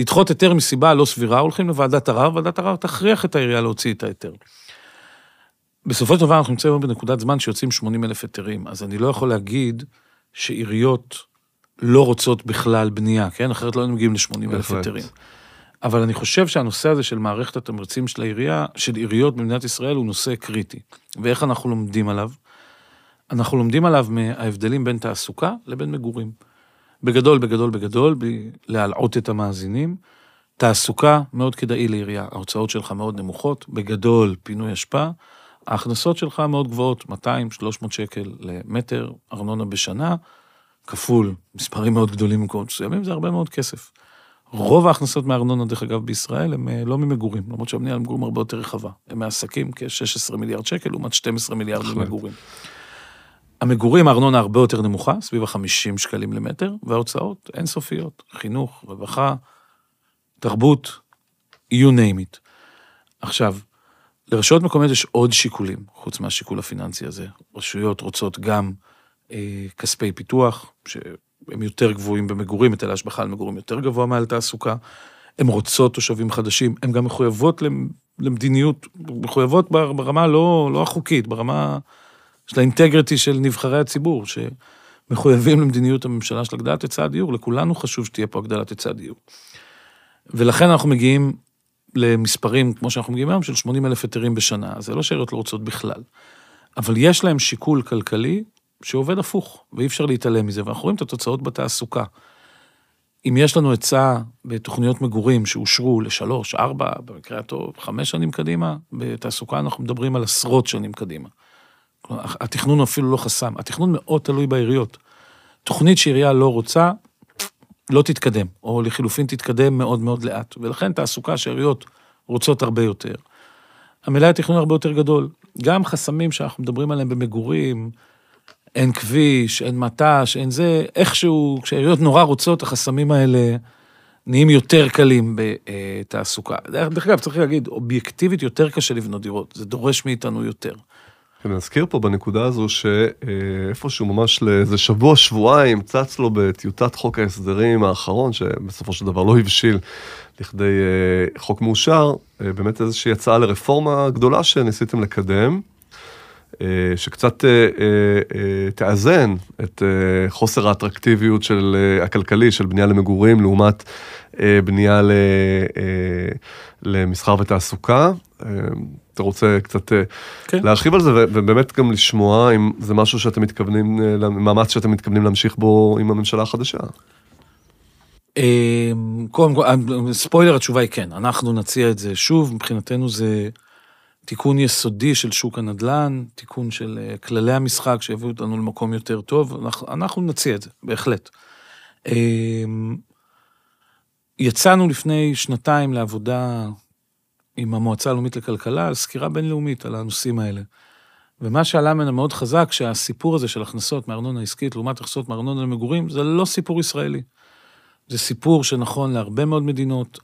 לדחות היתר מסיבה לא סבירה, הולכים לוועדת ערר, ועדת ערר תכריח את העירייה להוציא את ההיתר. בסופו של דבר אנחנו נמצאים היום בנקודת זמן שיוצאים 80 אלף היתרים, אז אני לא יכול להגיד שעיריות לא רוצות בכלל בנייה, כן? אחרת לא היינו מגיעים ל-80 אלף. היתרים. אבל אני חושב שהנושא הזה של מערכת התמריצים של העירייה, של עיריות במדינת ישראל, הוא נושא קריטי. ואיך אנחנו לומדים עליו? אנחנו לומדים עליו מההבדלים בין תעסוקה לבין מגורים. בגדול, בגדול, בגדול, בלי להלעות את המאזינים. תעסוקה מאוד כדאי לעירייה, ההוצאות שלך מאוד נמוכות, בגדול פינוי אשפה, ההכנסות שלך מאוד גבוהות, 200-300 שקל למטר ארנונה בשנה, כפול מספרים מאוד גדולים במקומות מסוימים, זה הרבה מאוד כסף. רוב ההכנסות מארנונה, דרך אגב, בישראל, הם אה, לא ממגורים, למרות שהבנייה למגורים הרבה יותר רחבה. הם מעסקים כ-16 מיליארד שקל, לעומת 12 מיליארד בהחלט. המגורים, הארנונה הרבה יותר נמוכה, סביב ה-50 שקלים למטר, וההוצאות אינסופיות, חינוך, רווחה, תרבות, you name it. עכשיו, לרשויות מקומיות יש עוד שיקולים, חוץ מהשיקול הפיננסי הזה. רשויות רוצות גם אה, כספי פיתוח, שהם יותר גבוהים במגורים, היטל ההשבחה על מגורים יותר גבוה מעל תעסוקה. הן רוצות תושבים חדשים, הן גם מחויבות למ- למדיניות, מחויבות בר- ברמה לא, לא החוקית, ברמה של האינטגריטי של נבחרי הציבור, שמחויבים למדיניות הממשלה של הגדלת היצע הדיור, לכולנו חשוב שתהיה פה הגדלת היצע הדיור. ולכן אנחנו מגיעים למספרים, כמו שאנחנו מגיעים היום, של 80 אלף היתרים בשנה. זה לא שאריות לא רוצות בכלל. אבל יש להם שיקול כלכלי שעובד הפוך, ואי אפשר להתעלם מזה, ואנחנו רואים את התוצאות בתעסוקה. אם יש לנו היצע בתוכניות מגורים שאושרו לשלוש, ארבע, במקרה הטוב, חמש שנים קדימה, בתעסוקה אנחנו מדברים על עשרות שנים קדימה. התכנון אפילו לא חסם, התכנון מאוד תלוי בעיריות. תוכנית שעירייה לא רוצה, לא תתקדם, או לחילופין תתקדם מאוד מאוד לאט, ולכן תעסוקה שעיריות רוצות הרבה יותר. המלאי התכנון הרבה יותר גדול. גם חסמים שאנחנו מדברים עליהם במגורים, אין כביש, אין מט"ש, אין זה, איכשהו, כשהעיריות נורא רוצות, החסמים האלה נהיים יותר קלים בתעסוקה. דרך אגב, צריך להגיד, אובייקטיבית יותר קשה לבנות דירות, זה דורש מאיתנו יותר. אני אזכיר פה בנקודה הזו שאיפשהו ממש לאיזה שבוע, שבועיים, צץ לו בטיוטת חוק ההסדרים האחרון, שבסופו של דבר לא הבשיל לכדי אה, חוק מאושר, אה, באמת איזושהי הצעה לרפורמה גדולה שניסיתם לקדם, אה, שקצת תאזן את חוסר האטרקטיביות של הכלכלי של בנייה למגורים לעומת בנייה למסחר ותעסוקה. אה, אתה רוצה קצת אה, כן. להרחיב על זה ובאמת גם לשמוע אם זה משהו שאתם מתכוונים, אה, מאמץ שאתם מתכוונים להמשיך בו עם הממשלה החדשה. קודם כל, ספוילר, התשובה היא כן, אנחנו נציע את זה שוב, מבחינתנו זה תיקון יסודי של שוק הנדל"ן, תיקון של כללי המשחק שיביאו אותנו למקום יותר טוב, אנחנו, אנחנו נציע את זה, בהחלט. יצאנו לפני שנתיים לעבודה עם המועצה הלאומית לכלכלה על סקירה בינלאומית על הנושאים האלה. ומה שעלה ממנה מאוד חזק, שהסיפור הזה של הכנסות מארנונה עסקית לעומת הכנסות מארנונה למגורים, זה לא סיפור ישראלי. זה סיפור שנכון להרבה מאוד מדינות,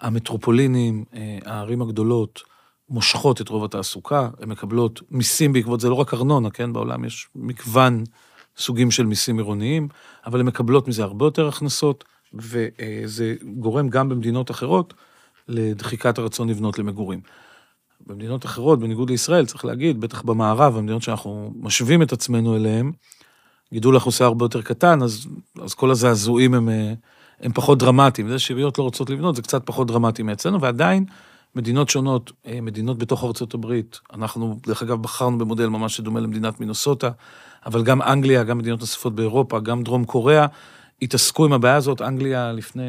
המטרופולינים, אה, הערים הגדולות, מושכות את רוב התעסוקה, הן מקבלות מיסים בעקבות זה, לא רק ארנונה, כן? בעולם יש מגוון סוגים של מיסים עירוניים, אבל הן מקבלות מזה הרבה יותר הכנסות, וזה גורם גם במדינות אחרות לדחיקת הרצון לבנות למגורים. במדינות אחרות, בניגוד לישראל, צריך להגיד, בטח במערב, המדינות שאנחנו משווים את עצמנו אליהן, גידול האוכלוסייה הרבה יותר קטן, אז, אז כל הזעזועים הם, אה, הם פחות דרמטיים. זה שעיריות לא רוצות לבנות, זה קצת פחות דרמטי מאצלנו, ועדיין מדינות שונות, אה, מדינות בתוך ארצות הברית, אנחנו, דרך אגב, בחרנו במודל ממש שדומה למדינת מינוסוטה, אבל גם אנגליה, גם מדינות נוספות באירופה, גם דרום קוריאה, התעסקו עם הבעיה הזאת, אנגליה לפני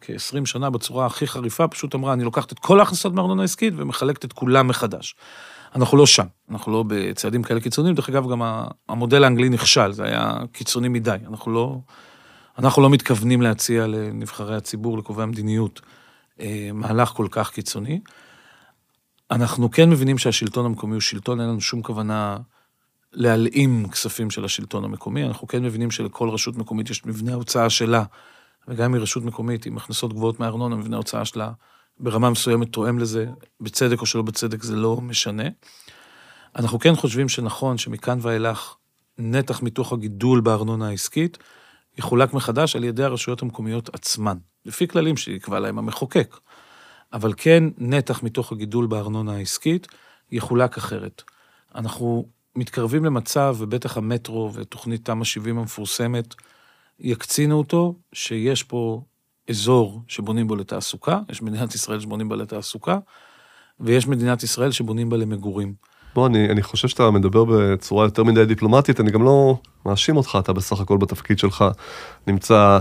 כ-20 שנה בצורה הכי חריפה, פשוט אמרה, אני לוקחת את כל ההכנסות מארנונה עסקית ומחלקת את כולם מחדש. אנחנו לא שם, אנחנו לא בצעדים כאלה קיצוניים, דרך אגב, גם המודל האנגלי נכשל, זה היה קיצוני מדי, אנחנו לא, אנחנו לא מתכוונים להציע לנבחרי הציבור, לקובעי המדיניות, אה, מהלך כל כך קיצוני. אנחנו כן מבינים שהשלטון המקומי הוא שלטון, אין לנו שום כוונה להלאים כספים של השלטון המקומי, אנחנו כן מבינים שלכל רשות מקומית יש מבנה הוצאה שלה, וגם אם היא רשות מקומית עם הכנסות גבוהות מארנונה, מבנה ההוצאה שלה ברמה מסוימת תואם לזה, בצדק או שלא בצדק, זה לא משנה. אנחנו כן חושבים שנכון שמכאן ואילך נתח מתוך הגידול בארנונה העסקית יחולק מחדש על ידי הרשויות המקומיות עצמן, לפי כללים שיקבע להם המחוקק. אבל כן, נתח מתוך הגידול בארנונה העסקית יחולק אחרת. אנחנו מתקרבים למצב, ובטח המטרו ותוכנית תמ"א 70 המפורסמת, יקצינו אותו, שיש פה אזור שבונים בו לתעסוקה, יש מדינת ישראל שבונים בה לתעסוקה, ויש מדינת ישראל שבונים בה למגורים. בוא, אני, אני חושב שאתה מדבר בצורה יותר מדי דיפלומטית, אני גם לא מאשים אותך, אתה בסך הכל בתפקיד שלך נמצא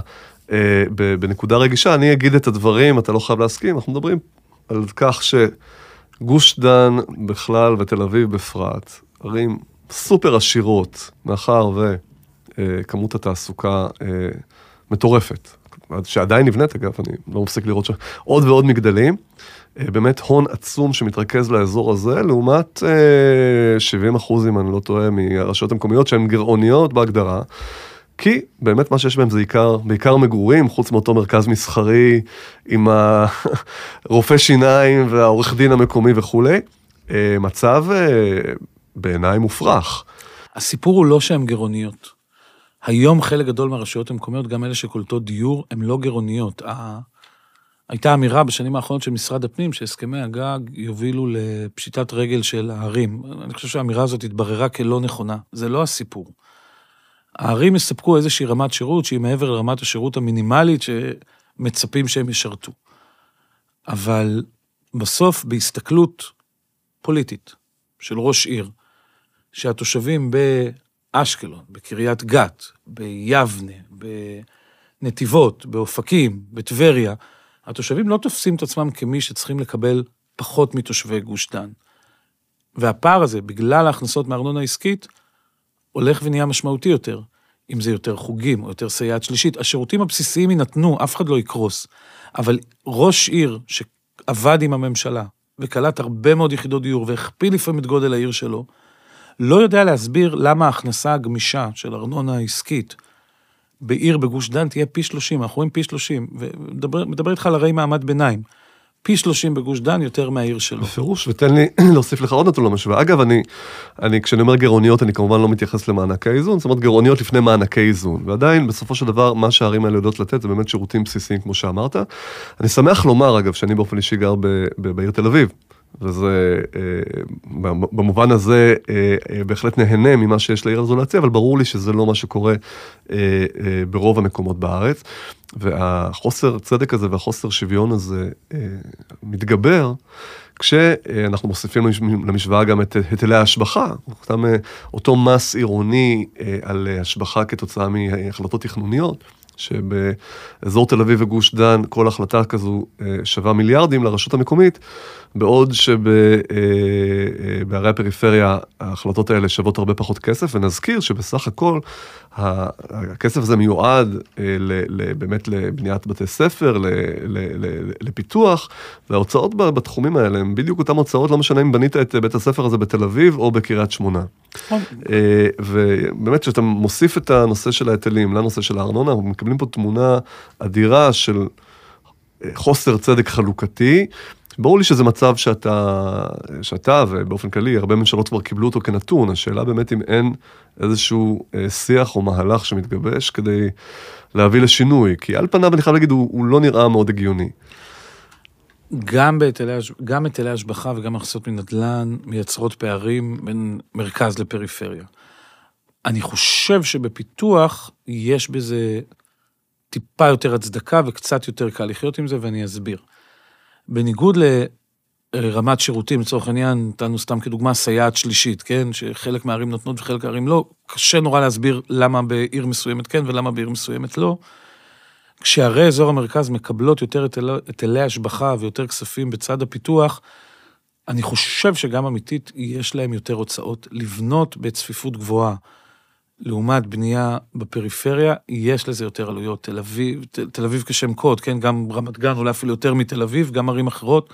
אה, בנקודה רגישה, אני אגיד את הדברים, אתה לא חייב להסכים, אנחנו מדברים על כך שגוש דן בכלל ותל אביב בפרט, ערים סופר עשירות, מאחר וכמות אה, התעסוקה אה, מטורפת. שעדיין נבנית אגב, אני לא מפסיק לראות שם עוד ועוד מגדלים. אה, באמת הון עצום שמתרכז לאזור הזה, לעומת 70 אחוז, אם אני לא טועה, מהרשויות המקומיות שהן גירעוניות בהגדרה. כי באמת מה שיש בהם זה בעיקר, בעיקר מגורים, חוץ מאותו מרכז מסחרי עם הרופא שיניים והעורך דין המקומי וכולי. מצב בעיניי מופרך. הסיפור הוא לא שהן גירעוניות. היום חלק גדול מהרשויות המקומיות, גם אלה שקולטות דיור, הן לא גירעוניות. הייתה אמירה בשנים האחרונות של משרד הפנים שהסכמי הגג יובילו לפשיטת רגל של הערים. אני חושב שהאמירה הזאת התבררה כלא נכונה. זה לא הסיפור. הערים יספקו איזושהי רמת שירות שהיא מעבר לרמת השירות המינימלית שמצפים שהם ישרתו. אבל בסוף, בהסתכלות פוליטית של ראש עיר, שהתושבים באשקלון, בקריית גת, ביבנה, בנתיבות, באופקים, בטבריה, התושבים לא תופסים את עצמם כמי שצריכים לקבל פחות מתושבי גוש דן. והפער הזה, בגלל ההכנסות מארנונה עסקית, הולך ונהיה משמעותי יותר. אם זה יותר חוגים או יותר סייעת שלישית, השירותים הבסיסיים יינתנו, אף אחד לא יקרוס. אבל ראש עיר שעבד עם הממשלה וקלט הרבה מאוד יחידות דיור והכפיל לפעמים את גודל העיר שלו, לא יודע להסביר למה ההכנסה הגמישה של ארנונה עסקית בעיר בגוש דן תהיה פי 30, אנחנו רואים פי 30, ומדבר איתך על הרי מעמד ביניים. פי 30 בגוש דן יותר מהעיר שלו. בפירוש, ותן לי להוסיף לך עוד נתון למשוואה. אגב, אני, אני, כשאני אומר גירעוניות, אני כמובן לא מתייחס למענקי איזון, זאת אומרת גירעוניות לפני מענקי איזון. ועדיין, בסופו של דבר, מה שהערים האלה יודעות לתת זה באמת שירותים בסיסיים, כמו שאמרת. אני שמח לומר, אגב, שאני באופן אישי גר ב, ב, בעיר תל אביב. וזה, אה, במובן הזה, אה, אה, בהחלט נהנה ממה שיש לעיר הזו להציע, אבל ברור לי שזה לא מה שקורה ברוב המקומות בארץ. והחוסר צדק הזה והחוסר שוויון הזה מתגבר כשאנחנו מוסיפים למשוואה גם את היטלי ההשבחה, אותם, אותו מס עירוני על השבחה כתוצאה מהחלטות תכנוניות. שבאזור תל אביב וגוש דן כל החלטה כזו שווה מיליארדים לרשות המקומית, בעוד שבערי אה, אה, הפריפריה ההחלטות האלה שוות הרבה פחות כסף, ונזכיר שבסך הכל הכסף הזה מיועד אה, באמת לבניית בתי ספר, לפיתוח, וההוצאות בתחומים האלה הם בדיוק אותן הוצאות, לא משנה אם בנית את בית הספר הזה בתל אביב או בקריית שמונה. נכון. ובאמת כשאתה מוסיף את הנושא של ההיטלים לנושא של הארנונה, אנחנו מקבלים פה תמונה אדירה של חוסר צדק חלוקתי. ברור לי שזה מצב שאתה, שאתה ובאופן כללי הרבה ממשלות כבר קיבלו אותו כנתון, השאלה באמת אם אין איזשהו אה, שיח או מהלך שמתגבש כדי להביא לשינוי, כי על פניו אני חייב להגיד הוא, הוא לא נראה מאוד הגיוני. גם היטלי השבחה וגם הכנסות מנדל"ן מייצרות פערים בין מרכז לפריפריה. אני חושב שבפיתוח יש בזה טיפה יותר הצדקה וקצת יותר קל לחיות עם זה, ואני אסביר. בניגוד לרמת שירותים, לצורך העניין, נתנו סתם כדוגמה סייעת שלישית, כן? שחלק מהערים נותנות וחלק מהערים לא, קשה נורא להסביר למה בעיר מסוימת כן ולמה בעיר מסוימת לא. כשערי אזור המרכז מקבלות יותר היטל- היטלי השבחה ויותר כספים בצד הפיתוח, אני חושב שגם אמיתית יש להם יותר הוצאות. לבנות בצפיפות גבוהה, לעומת בנייה בפריפריה, יש לזה יותר עלויות. תל אביב, ת- תל אביב כשם קוד, כן, גם רמת גן, אולי אפילו יותר מתל אביב, גם ערים אחרות.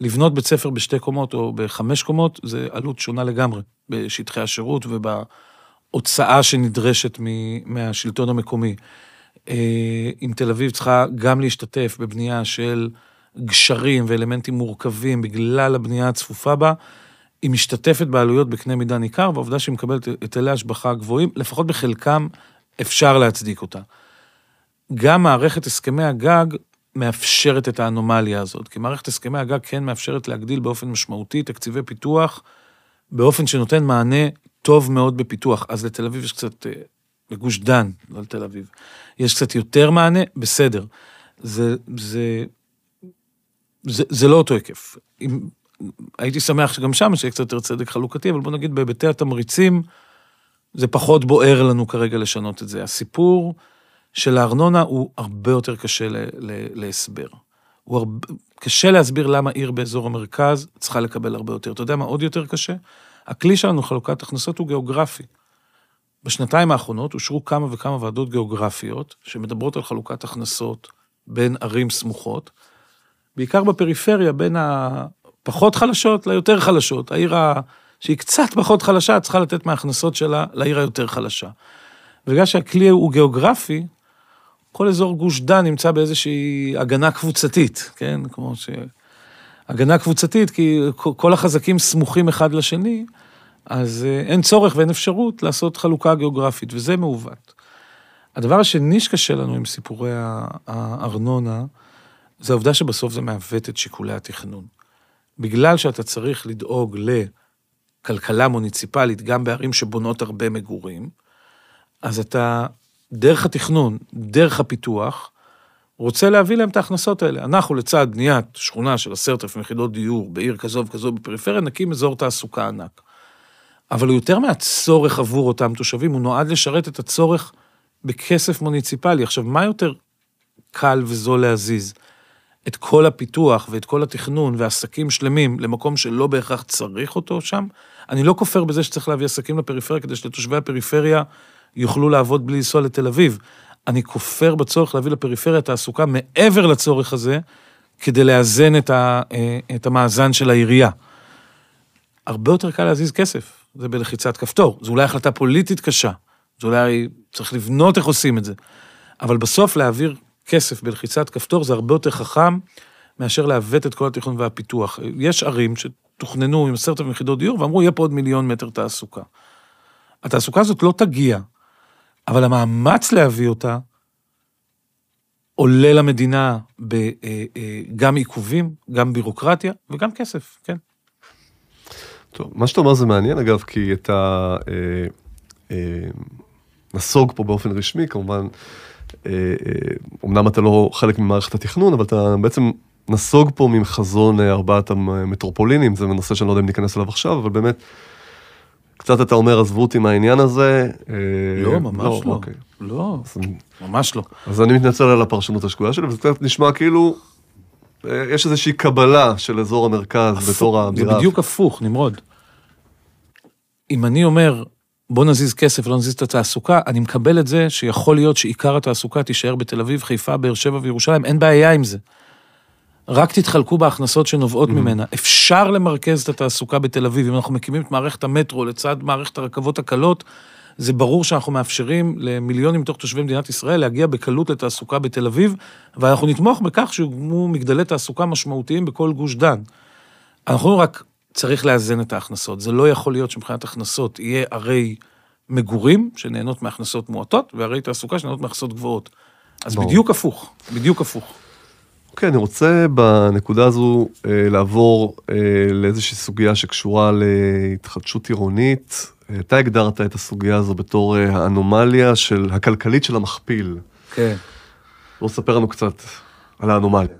לבנות בית ספר בשתי קומות או בחמש קומות, זה עלות שונה לגמרי, בשטחי השירות ובהוצאה שנדרשת מ- מהשלטון המקומי. אה, אם תל אביב צריכה גם להשתתף בבנייה של גשרים ואלמנטים מורכבים בגלל הבנייה הצפופה בה, היא משתתפת בעלויות בקנה מידה ניכר, והעובדה שהיא מקבלת היטלי השבחה גבוהים, לפחות בחלקם אפשר להצדיק אותה. גם מערכת הסכמי הגג מאפשרת את האנומליה הזאת, כי מערכת הסכמי הגג כן מאפשרת להגדיל באופן משמעותי תקציבי פיתוח, באופן שנותן מענה טוב מאוד בפיתוח. אז לתל אביב יש קצת, אה, לגוש דן, לא לתל אביב, יש קצת יותר מענה, בסדר. זה, זה, זה, זה לא אותו היקף. אם, הייתי שמח שגם שם יש קצת יותר צדק חלוקתי, אבל בוא נגיד בהיבטי התמריצים, זה פחות בוער לנו כרגע לשנות את זה. הסיפור של הארנונה הוא הרבה יותר קשה ל- ל- להסבר. הוא הרבה, קשה להסביר למה עיר באזור המרכז צריכה לקבל הרבה יותר. אתה יודע מה עוד יותר קשה? הכלי שלנו, חלוקת הכנסות, הוא גיאוגרפי. בשנתיים האחרונות אושרו כמה וכמה ועדות גיאוגרפיות שמדברות על חלוקת הכנסות בין ערים סמוכות, בעיקר בפריפריה, בין הפחות חלשות ליותר חלשות. העיר ה... שהיא קצת פחות חלשה, צריכה לתת מההכנסות שלה לעיר היותר חלשה. בגלל שהכלי הוא גיאוגרפי, כל אזור גוש דן נמצא באיזושהי הגנה קבוצתית, כן? כמו ש... הגנה קבוצתית, כי כל החזקים סמוכים אחד לשני, אז אה, אין צורך ואין אפשרות לעשות חלוקה גיאוגרפית, וזה מעוות. הדבר השני שקשה לנו עם סיפורי הארנונה, זה העובדה שבסוף זה מעוות את שיקולי התכנון. בגלל שאתה צריך לדאוג לכלכלה מוניציפלית, גם בערים שבונות הרבה מגורים, אז אתה, דרך התכנון, דרך הפיתוח, רוצה להביא להם את ההכנסות האלה. אנחנו לצד בניית שכונה של עשרת אלפים יחידות דיור בעיר כזו וכזו בפריפריה, נקים אזור תעסוקה ענק. אבל הוא יותר מהצורך עבור אותם תושבים, הוא נועד לשרת את הצורך בכסף מוניציפלי. עכשיו, מה יותר קל וזול להזיז? את כל הפיתוח ואת כל התכנון ועסקים שלמים למקום שלא בהכרח צריך אותו שם? אני לא כופר בזה שצריך להביא עסקים לפריפריה כדי שלתושבי הפריפריה יוכלו לעבוד בלי לנסוע לתל אביב. אני כופר בצורך להביא לפריפריה תעסוקה מעבר לצורך הזה, כדי לאזן את, ה, אה, את המאזן של העירייה. הרבה יותר קל להזיז כסף, זה בלחיצת כפתור. זו אולי החלטה פוליטית קשה, זה אולי צריך לבנות איך עושים את זה, אבל בסוף להעביר כסף בלחיצת כפתור זה הרבה יותר חכם מאשר לעוות את כל התכנון והפיתוח. יש ערים שתוכננו עם עשרת אלפים יחידות דיור ואמרו, יהיה פה עוד מיליון מטר תעסוקה. התעסוקה הזאת לא תגיע, אבל המאמץ להביא אותה עולה למדינה גם עיכובים, גם בירוקרטיה וגם כסף, כן. טוב, מה שאתה אומר זה מעניין אגב, כי אתה אה, אה, נסוג פה באופן רשמי, כמובן, אה, אה, אמנם אתה לא חלק ממערכת התכנון, אבל אתה בעצם נסוג פה מחזון אה, ארבעת המטרופולינים, זה נושא שאני לא יודע אם ניכנס אליו עכשיו, אבל באמת, קצת אתה אומר, עזבו אותי מהעניין הזה. אה, לא, ממש לא. לא, אוקיי. לא אז, ממש לא. אז אני מתנצל על הפרשנות השגויה שלי, וזה קצת נשמע כאילו, אה, יש איזושהי קבלה של אזור המרכז בתור האמירה. זה בדיוק הפוך, נמרוד. אם אני אומר, בוא נזיז כסף, לא נזיז את התעסוקה, אני מקבל את זה שיכול להיות שעיקר התעסוקה תישאר בתל אביב, חיפה, באר שבע וירושלים, אין בעיה עם זה. רק תתחלקו בהכנסות שנובעות mm-hmm. ממנה. אפשר למרכז את התעסוקה בתל אביב, אם אנחנו מקימים את מערכת המטרו לצד מערכת הרכבות הקלות, זה ברור שאנחנו מאפשרים למיליונים מתוך תושבי מדינת ישראל להגיע בקלות לתעסוקה בתל אביב, ואנחנו נתמוך בכך שיוגמו מגדלי תעסוקה משמעותיים בכל גוש דן. אנחנו רק צריך לאזן את ההכנסות. זה לא יכול להיות שמבחינת הכנסות יהיה ערי מגורים שנהנות מהכנסות מועטות, וערי תעסוקה שנהנות מהכנסות גבוהות. אז ברור. בדיוק הפוך, בדיוק הפוך. אוקיי, okay, אני רוצה בנקודה הזו אה, לעבור אה, לאיזושהי סוגיה שקשורה להתחדשות עירונית. אתה הגדרת את הסוגיה הזו בתור אה, האנומליה של, הכלכלית של המכפיל. כן. בוא ספר לנו קצת על האנומליה.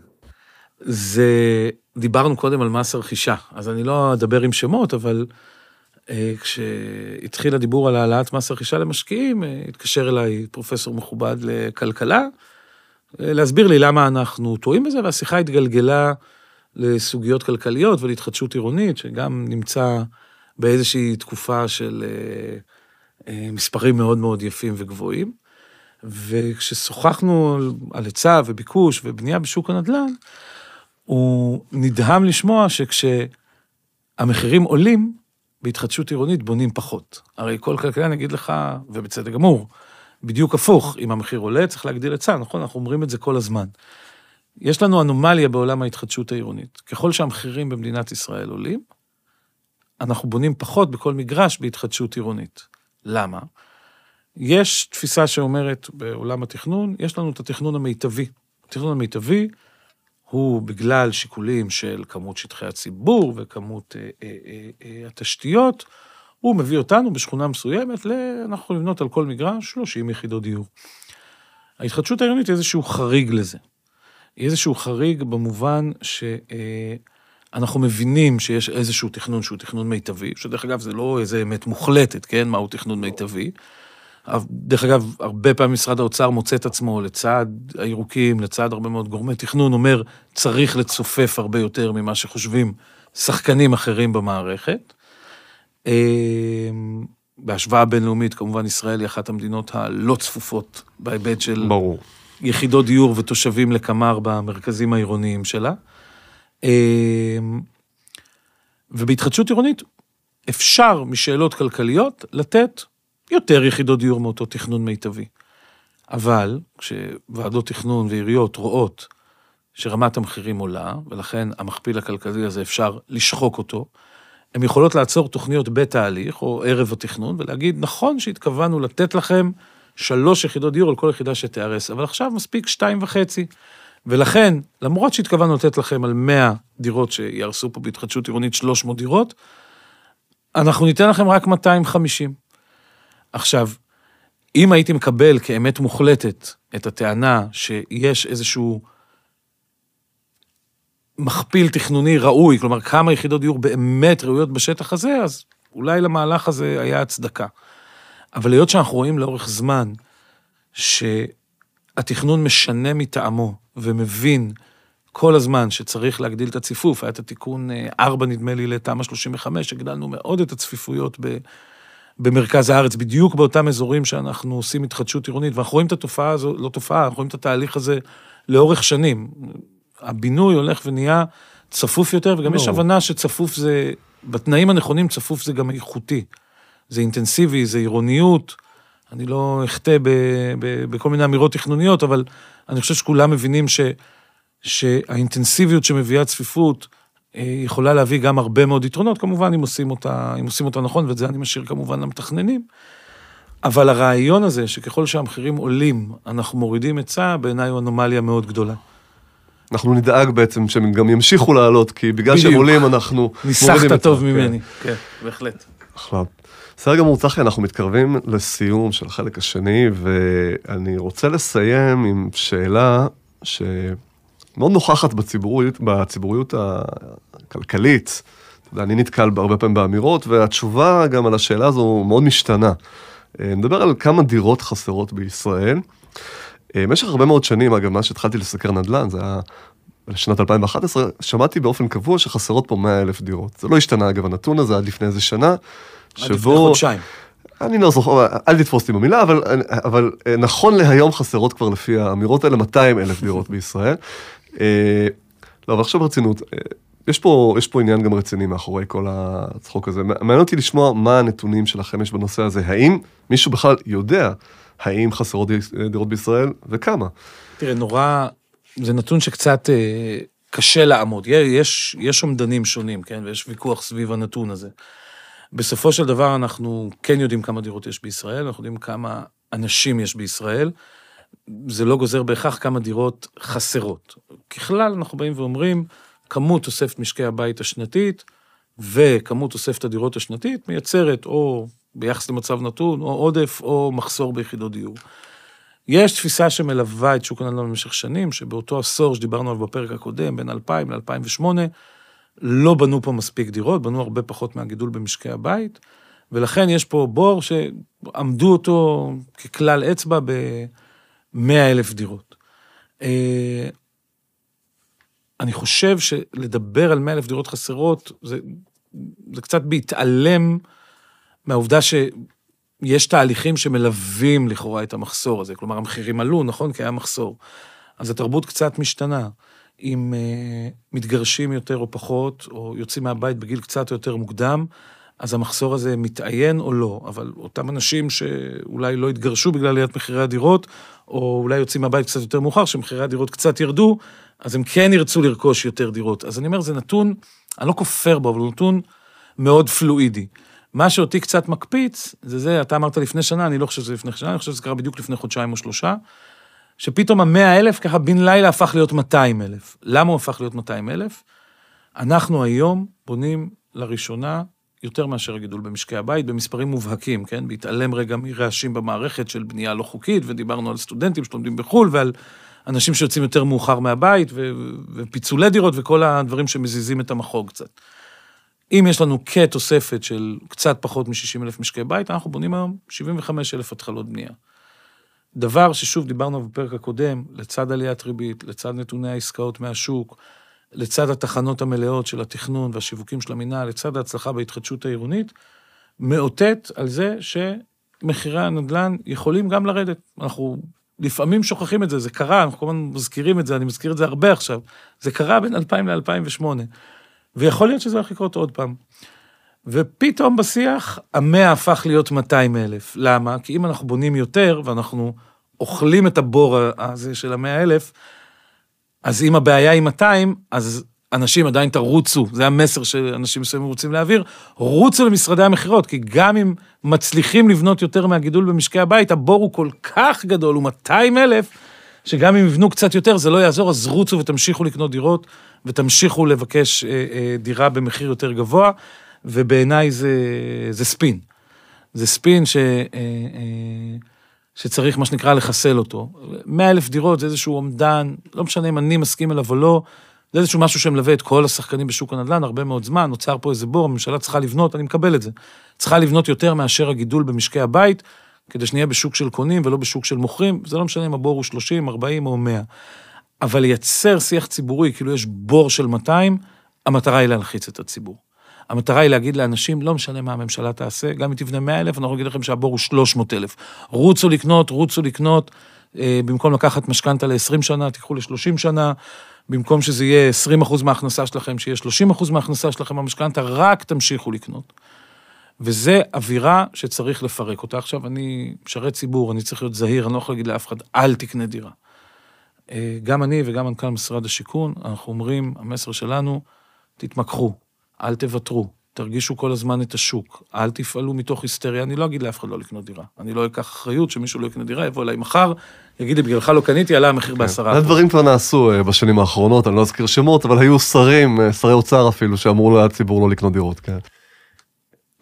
זה, דיברנו קודם על מס הרכישה, אז אני לא אדבר עם שמות, אבל אה, כשהתחיל הדיבור על העלאת מס הרכישה למשקיעים, אה, התקשר אליי פרופסור מכובד לכלכלה, להסביר לי למה אנחנו טועים בזה, והשיחה התגלגלה לסוגיות כלכליות ולהתחדשות עירונית, שגם נמצא באיזושהי תקופה של אה, אה, מספרים מאוד מאוד יפים וגבוהים. וכששוחחנו על היצע וביקוש ובנייה בשוק הנדל"ן, הוא נדהם לשמוע שכשהמחירים עולים, בהתחדשות עירונית בונים פחות. הרי כל כלכלן יגיד לך, ובצדק גמור, בדיוק הפוך, אם המחיר עולה צריך להגדיל היצע, נכון? אנחנו אומרים את זה כל הזמן. יש לנו אנומליה בעולם ההתחדשות העירונית. ככל שהמחירים במדינת ישראל עולים, אנחנו בונים פחות בכל מגרש בהתחדשות עירונית. למה? יש תפיסה שאומרת בעולם התכנון, יש לנו את התכנון המיטבי. התכנון המיטבי הוא בגלל שיקולים של כמות שטחי הציבור וכמות אה, אה, אה, אה, התשתיות, הוא מביא אותנו בשכונה מסוימת, ל... אנחנו יכולים לבנות על כל מגרש 30 יחידות דיור. ההתחדשות העירונית היא איזשהו חריג לזה. היא איזשהו חריג במובן שאנחנו אה, מבינים שיש איזשהו תכנון שהוא תכנון מיטבי, שדרך אגב זה לא איזה אמת מוחלטת, כן, מהו תכנון מיטבי. דרך אגב, הרבה פעמים משרד האוצר מוצא את עצמו לצד הירוקים, לצד הרבה מאוד גורמי תכנון, אומר, צריך לצופף הרבה יותר ממה שחושבים שחקנים אחרים במערכת. אמ, בהשוואה בינלאומית, כמובן ישראל היא אחת המדינות הלא צפופות בהיבט של... ברור. יחידות דיור ותושבים לקמ"ר במרכזים העירוניים שלה. אמ, ובהתחדשות עירונית אפשר משאלות כלכליות לתת יותר יחידות דיור מאותו תכנון מיטבי. אבל כשוועדות תכנון ועיריות רואות שרמת המחירים עולה, ולכן המכפיל הכלכלי הזה אפשר לשחוק אותו, הן יכולות לעצור תוכניות בתהליך, או ערב התכנון, ולהגיד, נכון שהתכוונו לתת לכם שלוש יחידות דיור על כל יחידה שתיהרס, אבל עכשיו מספיק שתיים וחצי. ולכן, למרות שהתכוונו לתת לכם על 100 דירות שיהרסו פה בהתחדשות עירונית 300 דירות, אנחנו ניתן לכם רק 250. עכשיו, אם הייתי מקבל כאמת מוחלטת את הטענה שיש איזשהו מכפיל תכנוני ראוי, כלומר כמה יחידות דיור באמת ראויות בשטח הזה, אז אולי למהלך הזה היה הצדקה. אבל היות שאנחנו רואים לאורך זמן שהתכנון משנה מטעמו ומבין כל הזמן שצריך להגדיל את הציפוף, היה את התיקון 4 נדמה לי לתמ"א 35, הגדלנו מאוד את הצפיפויות ב... במרכז הארץ, בדיוק באותם אזורים שאנחנו עושים התחדשות עירונית, ואנחנו רואים את התופעה הזו, לא תופעה, אנחנו רואים את התהליך הזה לאורך שנים. הבינוי הולך ונהיה צפוף יותר, וגם לא. יש הבנה שצפוף זה, בתנאים הנכונים צפוף זה גם איכותי. זה אינטנסיבי, זה עירוניות. אני לא אחטא בכל מיני אמירות תכנוניות, אבל אני חושב שכולם מבינים ש, שהאינטנסיביות שמביאה צפיפות, יכולה להביא גם הרבה מאוד יתרונות, כמובן, אם עושים אותה, אם עושים אותה נכון, ואת זה אני משאיר כמובן למתכננים. אבל הרעיון הזה, שככל שהמחירים עולים, אנחנו מורידים היצע, בעיניי הוא אנומליה מאוד גדולה. אנחנו נדאג בעצם שהם גם ימשיכו לעלות, כי בגלל שהם עולים אנחנו מורידים היצע. ניסחת טוב כן. ממני, כן, בהחלט. אחלה. בסדר גמור, צחי, אנחנו מתקרבים לסיום של החלק השני, ואני רוצה לסיים עם שאלה ש... מאוד נוכחת בציבוריות, בציבוריות הכלכלית. אני נתקל הרבה פעמים באמירות, והתשובה גם על השאלה הזו מאוד משתנה. אה, נדבר על כמה דירות חסרות בישראל. אה, במשך הרבה מאוד שנים, אגב, מאז שהתחלתי לסקר נדל"ן, זה היה בשנת 2011, שמעתי באופן קבוע שחסרות פה 100 אלף דירות. זה לא השתנה, אגב, הנתון הזה עד לפני איזה שנה. עד שבו... לפני חודשיים. אני לא זוכר, אל תתפוס אותי במילה, אבל, אבל אה, נכון להיום חסרות כבר לפי האמירות האלה 200 אלף דירות בישראל. לא, אבל עכשיו ברצינות, יש פה, יש פה עניין גם רציני מאחורי כל הצחוק הזה. מעניין אותי לשמוע מה הנתונים שלכם יש בנושא הזה. האם מישהו בכלל יודע האם חסרות דירות בישראל וכמה? תראה, נורא, זה נתון שקצת אה, קשה לעמוד. יש, יש אומדנים שונים, כן? ויש ויכוח סביב הנתון הזה. בסופו של דבר אנחנו כן יודעים כמה דירות יש בישראל, אנחנו יודעים כמה אנשים יש בישראל. זה לא גוזר בהכרח כמה דירות חסרות. ככלל, אנחנו באים ואומרים, כמות תוספת משקי הבית השנתית וכמות תוספת הדירות השנתית מייצרת או ביחס למצב נתון, או עודף, או מחסור ביחידות דיור. יש תפיסה שמלווה את שוק הנדל"ן במשך שנים, שבאותו עשור שדיברנו עליו בפרק הקודם, בין 2000 ל-2008, לא בנו פה מספיק דירות, בנו הרבה פחות מהגידול במשקי הבית, ולכן יש פה בור שעמדו אותו ככלל אצבע ב... 100 אלף דירות. אני חושב שלדבר על 100 אלף דירות חסרות, זה, זה קצת בהתעלם מהעובדה שיש תהליכים שמלווים לכאורה את המחסור הזה. כלומר, המחירים עלו, נכון? כי היה מחסור. אז התרבות קצת משתנה. אם uh, מתגרשים יותר או פחות, או יוצאים מהבית בגיל קצת יותר מוקדם, אז המחסור הזה מתאיין או לא. אבל אותם אנשים שאולי לא התגרשו בגלל עליית מחירי הדירות, או אולי יוצאים מהבית קצת יותר מאוחר, שמחירי הדירות קצת ירדו, אז הם כן ירצו לרכוש יותר דירות. אז אני אומר, זה נתון, אני לא כופר בו, אבל הוא נתון מאוד פלואידי. מה שאותי קצת מקפיץ, זה זה, אתה אמרת לפני שנה, אני לא חושב שזה לפני שנה, אני חושב שזה קרה בדיוק לפני חודשיים או שלושה, שפתאום המאה אלף ככה בן לילה הפך להיות 200 אלף. למה הוא הפך להיות 200 אלף? אנחנו היום בונים לראשונה יותר מאשר הגידול במשקי הבית, במספרים מובהקים, כן? בהתעלם רגע מרעשים במערכת של בנייה לא חוקית, ודיברנו על סטודנטים שלומדים בחו"ל, ועל אנשים שיוצאים יותר מאוחר מהבית, ו- ופיצולי דירות, וכל הדברים שמזיזים את המחוג קצת. אם יש לנו כתוספת של קצת פחות מ-60 אלף משקי בית, אנחנו בונים היום 75 אלף התחלות בנייה. דבר ששוב דיברנו בפרק הקודם, לצד עליית ריבית, לצד נתוני העסקאות מהשוק, לצד התחנות המלאות של התכנון והשיווקים של המינהל, לצד ההצלחה בהתחדשות העירונית, מאותת על זה שמחירי הנדל"ן יכולים גם לרדת. אנחנו לפעמים שוכחים את זה, זה קרה, אנחנו כל הזמן מזכירים את זה, אני מזכיר את זה הרבה עכשיו. זה קרה בין 2000 ל-2008, ויכול להיות שזה הולך לקרות עוד פעם. ופתאום בשיח, המאה הפך להיות 200 אלף. למה? כי אם אנחנו בונים יותר, ואנחנו אוכלים את הבור הזה של המאה אלף, אז אם הבעיה היא 200, אז אנשים עדיין תרוצו, זה המסר שאנשים מסוימים רוצים להעביר, רוצו למשרדי המכירות, כי גם אם מצליחים לבנות יותר מהגידול במשקי הבית, הבור הוא כל כך גדול, הוא 200 אלף, שגם אם יבנו קצת יותר, זה לא יעזור, אז רוצו ותמשיכו לקנות דירות, ותמשיכו לבקש אה, אה, דירה במחיר יותר גבוה, ובעיניי זה, זה ספין. זה ספין ש... אה, אה, שצריך, מה שנקרא, לחסל אותו. 100 אלף דירות זה איזשהו אומדן, לא משנה אם אני מסכים אליו או לא, זה איזשהו משהו שמלווה את כל השחקנים בשוק הנדל"ן הרבה מאוד זמן, נוצר פה איזה בור, הממשלה צריכה לבנות, אני מקבל את זה. צריכה לבנות יותר מאשר הגידול במשקי הבית, כדי שנהיה בשוק של קונים ולא בשוק של מוכרים, זה לא משנה אם הבור הוא 30, 40 או 100. אבל לייצר שיח ציבורי, כאילו יש בור של 200, המטרה היא להלחיץ את הציבור. המטרה היא להגיד לאנשים, לא משנה מה הממשלה תעשה, גם אם תבנה 100 אלף, אנחנו נגיד לכם שהבור הוא 300 אלף. רוצו לקנות, רוצו לקנות, במקום לקחת משכנתה ל-20 שנה, תיקחו ל-30 שנה, במקום שזה יהיה 20 אחוז מההכנסה שלכם, שיהיה 30 אחוז מההכנסה שלכם במשכנתה, רק תמשיכו לקנות. וזה אווירה שצריך לפרק אותה. עכשיו, אני משרת ציבור, אני צריך להיות זהיר, אני לא יכול להגיד לאף אחד, אל תקנה דירה. אה, גם אני וגם מנכ"ל משרד השיכון, אנחנו אומרים, המסר שלנו, תתמקחו, אל תוותרו, תרגישו כל הזמן את השוק, אל תפעלו מתוך היסטריה, אני לא אגיד לאף אחד לא לקנות דירה. אני לא אקח אחריות שמישהו לא יקנה דירה, יבוא אליי מחר, יגיד לי, בגללך לא קניתי, עלה המחיר כן. בעשרה. הדברים כבר נעשו אה, בשנים האחרונות, אני לא אזכיר שמות, אבל היו שרים, אה, שרי אוצר אפילו, שאמרו לציבור לא לקנות דירות, כן.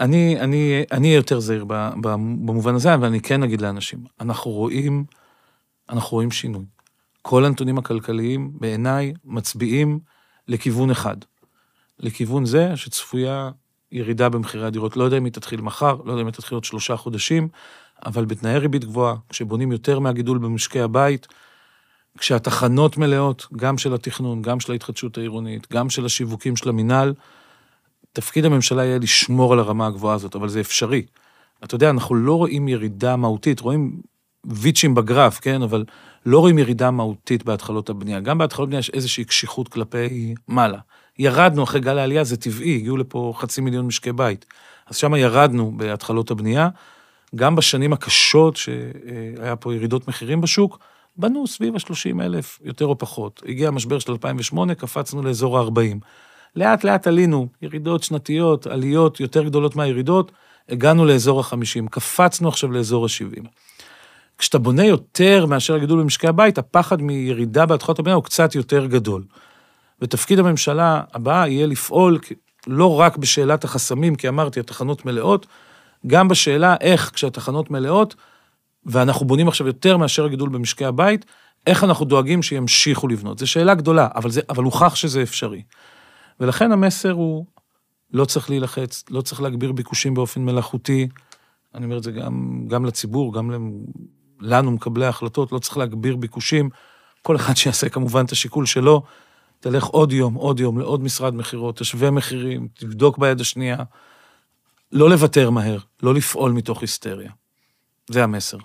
אני, אני, אני יותר זהיר במובן הזה, אבל אני כן אגיד לאנשים, אנחנו רואים, אנחנו רואים שינוי. כל הנתונים הכלכליים, בעיניי, מצביעים לכיוון אחד. לכיוון זה שצפויה ירידה במחירי הדירות. לא יודע אם היא תתחיל מחר, לא יודע אם היא תתחיל עוד שלושה חודשים, אבל בתנאי ריבית גבוהה, כשבונים יותר מהגידול במשקי הבית, כשהתחנות מלאות, גם של התכנון, גם של ההתחדשות העירונית, גם של השיווקים של המינהל, תפקיד הממשלה יהיה לשמור על הרמה הגבוהה הזאת, אבל זה אפשרי. אתה יודע, אנחנו לא רואים ירידה מהותית, רואים ויצ'ים בגרף, כן, אבל לא רואים ירידה מהותית בהתחלות הבנייה. גם בהתחלות הבנייה יש איזושהי קשיחות כלפי מעלה. ירדנו אחרי גל העלייה, זה טבעי, הגיעו לפה חצי מיליון משקי בית. אז שם ירדנו בהתחלות הבנייה. גם בשנים הקשות, שהיה פה ירידות מחירים בשוק, בנו סביב ה-30 אלף, יותר או פחות. הגיע המשבר של 2008, קפצנו לאזור ה-40. לאט לאט עלינו, ירידות שנתיות, עליות יותר גדולות מהירידות, הגענו לאזור ה-50, קפצנו עכשיו לאזור ה-70. כשאתה בונה יותר מאשר הגידול במשקי הבית, הפחד מירידה בהתחלות הבנייה הוא קצת יותר גדול. ותפקיד הממשלה הבאה יהיה לפעול לא רק בשאלת החסמים, כי אמרתי, התחנות מלאות, גם בשאלה איך כשהתחנות מלאות, ואנחנו בונים עכשיו יותר מאשר הגידול במשקי הבית, איך אנחנו דואגים שימשיכו לבנות. זו שאלה גדולה, אבל, זה, אבל הוכח שזה אפשרי. ולכן המסר הוא, לא צריך להילחץ, לא צריך להגביר ביקושים באופן מלאכותי. אני אומר את זה גם, גם לציבור, גם לנו, מקבלי ההחלטות, לא צריך להגביר ביקושים. כל אחד שיעשה כמובן את השיקול שלו, תלך עוד יום, עוד יום, לעוד משרד מכירות, תשווה מחירים, תבדוק ביד השנייה. לא לוותר מהר, לא לפעול מתוך היסטריה. זה המסר.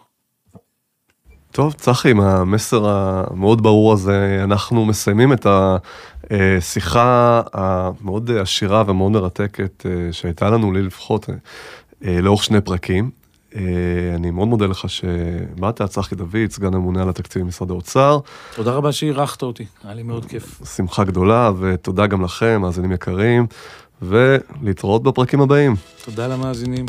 טוב, צחי, עם המסר המאוד ברור הזה, אנחנו מסיימים את השיחה המאוד עשירה ומאוד מרתקת אה, שהייתה לנו, לי לפחות, אה, לאורך שני פרקים. אה, אני מאוד מודה לך שבאת, צחי דוד, סגן הממונה על התקציב במשרד האוצר. תודה רבה שאירחת אותי, היה לי מאוד כיף. שמחה גדולה, ותודה גם לכם, מאזינים יקרים, ולהתראות בפרקים הבאים. תודה למאזינים.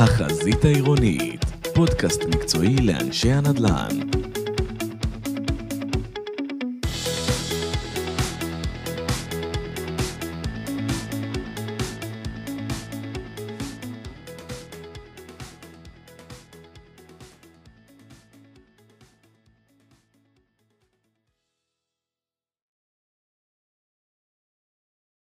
החזית העירונית, פודקאסט מקצועי לאנשי הנדל"ן.